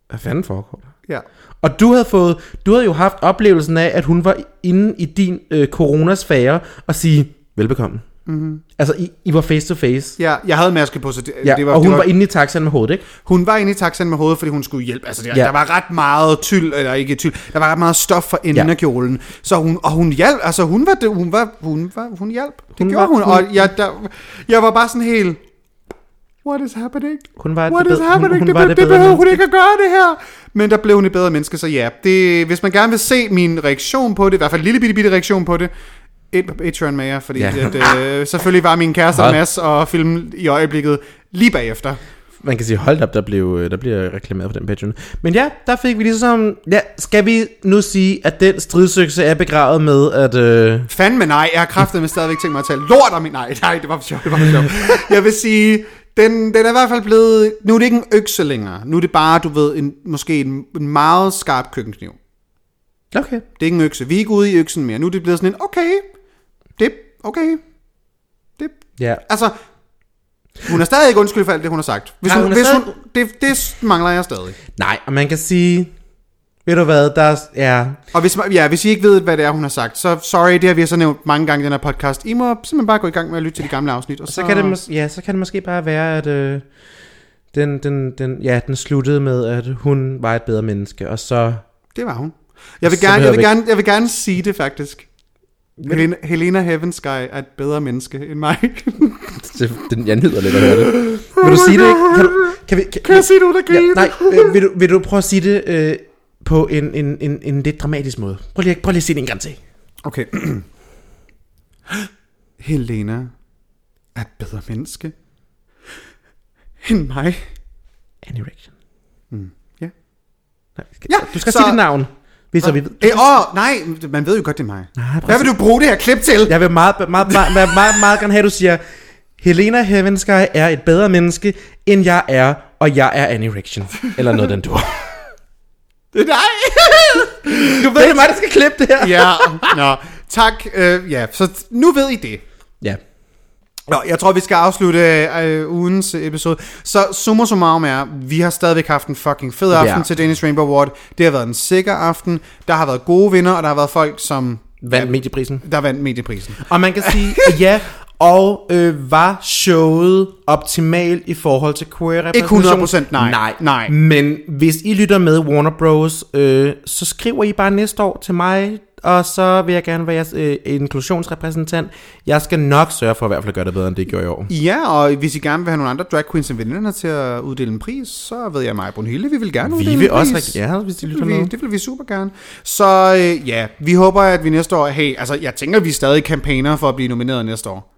hvad fanden foregår der? Ja. Og du havde fået, du havde jo haft oplevelsen af, at hun var inde i din øh, coronasfære og sige, velbekomme. Mm-hmm. Altså, I, I var face to face. Ja, jeg havde maske på, så det, Ja, det var, og hun det var, var, inde i taxaen med hovedet, ikke? hun var inde i taxaen med hovedet, fordi hun skulle hjælpe. Altså, der, Ja. der var ret meget tyld, eller ikke tyld, der var ret meget stof for enden Ja. af kjolen. Så hun, og hun hjalp, altså hun var, det, hun var, hun var, hun hjalp. Det Hun hun var- gjorde hun, hun- og jeg, der, jeg var bare sådan helt, what is happening? Hun var What det is happening? hun- hun det, var det, det det behøver hun ikke at gøre det her. Men der blev hun et bedre menneske, så ja. Det, hvis man gerne vil se min reaktion på det, i hvert fald en lille bitte, bitte reaktion på det, et på Patreon med jer, fordi Ja. at, øh, selvfølgelig var min kæreste Hold. Mads og film i øjeblikket lige bagefter. Man kan sige, hold op, der, blev, der bliver reklameret for den Patreon. Men ja, der fik vi ligesom... Ja, skal vi nu sige, at den stridsøkse er begravet med, at... Øh, Fandme nej, jeg har kraftet med stadigvæk tænkt mig at tale lort om min... Nej, nej, det var for sjovt, det var for sjovt. Jeg vil sige, den, den er i hvert fald blevet... Nu er det ikke en økse længere. Nu er det bare, du ved, en, måske en, en meget skarp køkkenkniv. okay. Det er ikke en økse. Vi er ikke ude i øksen mere. Nu er det blevet sådan en, okay, okay. Det, Ja. altså, hun er stadig ikke undskyld for alt det, hun har sagt. Hvis Nej, hun, hun hvis stadig- hun, det, det mangler jeg stadig. Nej, og man kan sige... Ved du hvad, der er... Ja, Og hvis, ja, hvis I ikke ved, hvad det er, hun har sagt, så sorry, det har vi så nævnt mange gange i den her podcast. I må simpelthen bare gå i gang med at lytte til de gamle afsnit. Og så kan, det, mås- ja, så kan det måske bare være, at... Øh, den, den, den, ja, den sluttede med, at hun var et bedre menneske, og så... Det var hun. Jeg vil, Så gerne, jeg, vil vi gerne, jeg vil gerne sige det faktisk. Helena, Helena Heavensky er et bedre menneske end mig. Det, den, jeg nyder lidt at høre det. Vil du sige det? Kan, du, kan, vi, kan, kan jeg sige det uden at ja? Nej, øh, vil, du, vil du prøve at sige det øh, på en, en, en, en lidt dramatisk måde? Prøv lige, prøv lige at sige det en gang til. Okay. Helena er et bedre menneske end mig. Any reaction. ja. Nej, skal, Ja, du skal så- sige dit navn, hvis vi ved. Øh, åh, nej, man ved jo godt, det er mig. Nej, Hvad vil du bruge det her klip til? Jeg vil meget, meget, meget, meget, meget, meget, meget gerne have, at du siger, Helena Heavensky er et bedre menneske, end jeg er, og jeg er Annie Reaction. Eller noget, den du Nej! Du ved, det er mig, der skal klippe det her. ja, nå. Tak. Øh, ja, så nu ved I det. Ja. Nå, jeg tror, vi skal afslutte øh, ugens episode. Så summa summarum er, vi har stadigvæk haft en fucking fed aften Ja. til Danish Rainbow Award. Det har været en sikker aften. Der har været gode vinder, og der har været folk, som Vandt medieprisen. der vandt medieprisen. Og man kan sige, ja, og øh, var showet optimalt i forhold til queer repræsentation? 100% nej. nej. Nej. Men hvis I lytter med Warner Bros., øh, så skriver I bare næste år til mig, og så vil jeg gerne være jeres øh, inklusionsrepræsentant. Jeg skal nok sørge for at i hvert fald gøre det bedre, end det gjorde i år. Ja, og hvis I gerne vil have nogle andre drag queens end veninderne til at uddele en pris, så ved jeg mig, Brunhilde, vi vil gerne Vi uddele vil en også pris. gerne, hvis de Det lytter vil, vi, det vil vi super gerne. Så øh, ja, vi håber, at vi næste år... Hey, altså, jeg tænker, vi er stadig campaigner for at blive nomineret næste år.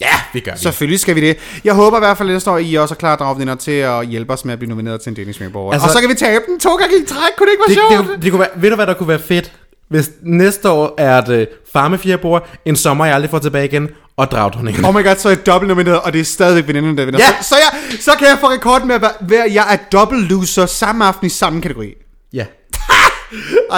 Ja, vi gør det. Selvfølgelig skal vi det. Jeg håber i hvert fald at næste år, I også er klar dragvinder til at hjælpe os med at blive nomineret til en Danish Rainbow Award. Altså- og så kan vi tabe den to gange i træk. Kunne det ikke det, være det, sjovt? det, det kunne være, ved du hvad der kunne være fedt? Hvis næste år er det farmefjerbord, en sommer jeg aldrig får tilbage igen, og dragdronningen. Oh my god, så er jeg dobbelt nomineret, og det er stadigvæk veninderne, der vinder. Ja. Så, så, jeg, så kan jeg få rekorden med at være jeg er dobbelt loser samme aften i samme kategori. Ja.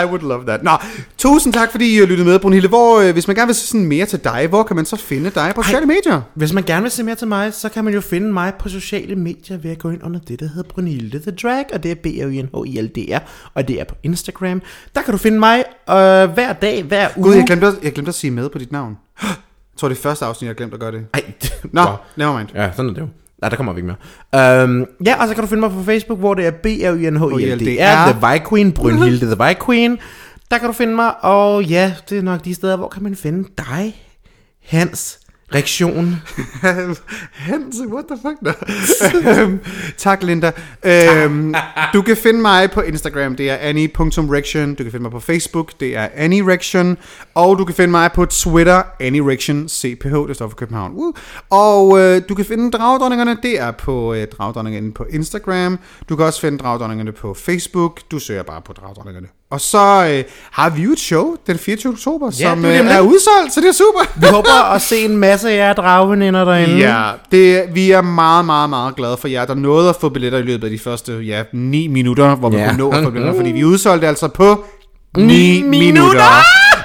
I would love that. Nå, tusind tak, fordi I lyttede med, Brunhilde. Hvor, øh, hvis man gerne vil se sådan mere til dig, hvor kan man så finde dig på sociale medier? Hvis man gerne vil se mere til mig, så kan man jo finde mig på sociale medier ved at gå ind under det, der hedder Brunhilde The Drag, og det er b r n h i l d r og det er på Instagram. Der kan du finde mig øh, hver dag, hver uge. Gud, jeg glemte, at- jeg glemte at sige med på dit navn. Jeg tror, det er første afsnit, jeg glemte at gøre det. Ej, Nå, Nå. never mind. Ja, sådan er det jo. Nej, der kommer vi ikke mere. Um, ja, og så kan du finde mig på Facebook, hvor det er b r u n h i l d r The Vi Queen, Brunhilde The Vi Queen. Der kan du finde mig, og ja, det er nok de steder, hvor kan man finde dig, Hans, Reaktion. Hans, what the fuck? No. øhm, tak, Linda. Øhm, du kan finde mig på Instagram, det er annie.rection. Du kan finde mig på Facebook, det er annierection. Og du kan finde mig på Twitter, annierection, CPH, det står for København. Woo. Og øh, du kan finde Dragdronningerne, det er på øh, Dragdronningerne på Instagram. Du kan også finde Dragdronningerne på Facebook. Du søger bare på Dragdronningerne. Og så øh, har vi jo et show den 24. oktober, Ja, som er øh, er udsolgt, så det er super. Vi håber at se en masse af jer dragveninder derinde. Ja, det, vi er meget, meget, meget glade for jer, der nåede at få billetter i løbet af de første ja, 9 minutter, hvor man Ja. kunne nå at få billetter, fordi vi udsolgte altså på 9 Ni minutter. minutter.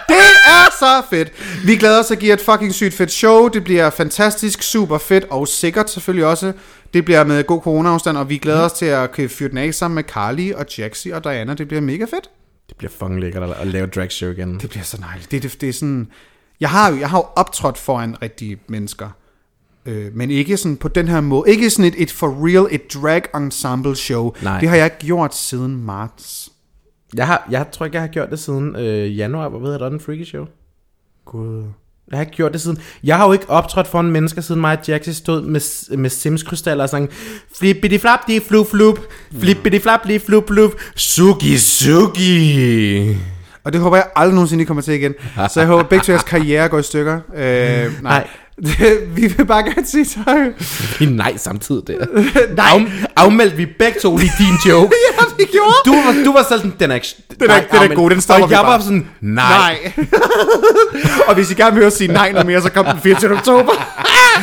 Det er så fedt. Vi glæder os at give et fucking sygt fedt show. Det bliver fantastisk, super fedt og sikkert selvfølgelig også. Det bliver med god corona-afstand, og vi glæder os til at fyre den af sammen med Carly og Jaxi og Diana. Det bliver mega fedt. Det bliver fucking lækkert at, lave drag show igen. Det bliver så dejligt. Det, det, det er sådan... Jeg har, jo, jeg har jo optrådt foran rigtige mennesker. Øh, men ikke sådan på den her måde. Ikke sådan et, et for real, et drag ensemble show. Nej. Det har jeg ikke gjort siden marts. Jeg, har, jeg tror ikke, jeg har gjort det siden øh, januar. Hvor ved jeg, der er den freaky show. Gud. Jeg har ikke gjort det siden. Jeg har jo ikke optrådt foran mennesker, siden mig og Jaxi stod med, med Sims-krystaller og sang Flippity flap di flup flup, flippity flap di flup flup, sugi sugi. Og det håber jeg aldrig nogensinde I kommer til igen. Så jeg håber begge to jeres karriere går i stykker. Øh, nej. vi vil bare gerne sige tak. Vi nej samtidig der. nej. Af, afmeldte vi begge to lige din joke. ja, vi gjorde. Du var, du var selv sådan, den er ikke... Den er, den er god, den stopper Og jeg bare. var sådan, nej. Nej. og hvis I gerne vil høre sige nej noget mere, så kom den 24. oktober.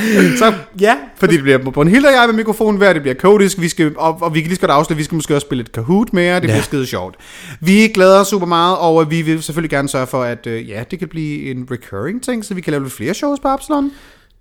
så Ja, Fordi det bliver Brunhilde og jeg med mikrofonen hver, det bliver kodisk, vi skal, og, og vi kan lige så godt afslutte, vi skal måske også spille et Kahoot mere, det ja. bliver skide sjovt. Vi glæder os super meget, og vi vil selvfølgelig gerne sørge for, at øh, ja, det kan blive en recurring ting, så vi kan lave lidt flere shows på Absalon.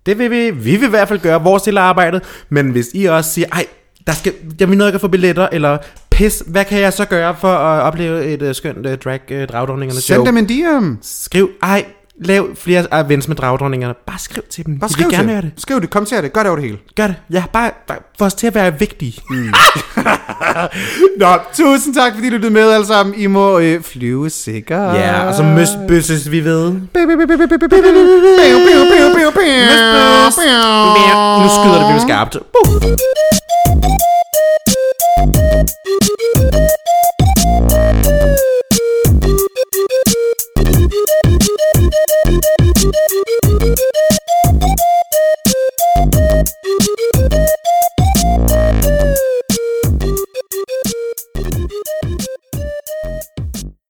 Det vil vi. Vi vil i hvert fald gøre vores del af arbejdet. Men hvis I også siger, ej, der skal, jeg vil noget at få billetter, eller pis, hvad kan jeg så gøre for at opleve et uh, skønt uh, drag uh, show? Send dem en DM. Skriv, ej, Lav flere events med dragdronningerne. Bare skriv til dem. Bare skriv de vil gerne det. Skriv det. Kom til det. Gør det over det hele. Gør det. Ja, bare, bare for os til at være vigtige. Mm. Nå, tusind tak, fordi du lyttede med alle sammen. I må øh, flyve sikkert. Ja, og så møstbøsses vi ved. Nu skyder det, vi skarpt. Boom. Thank you.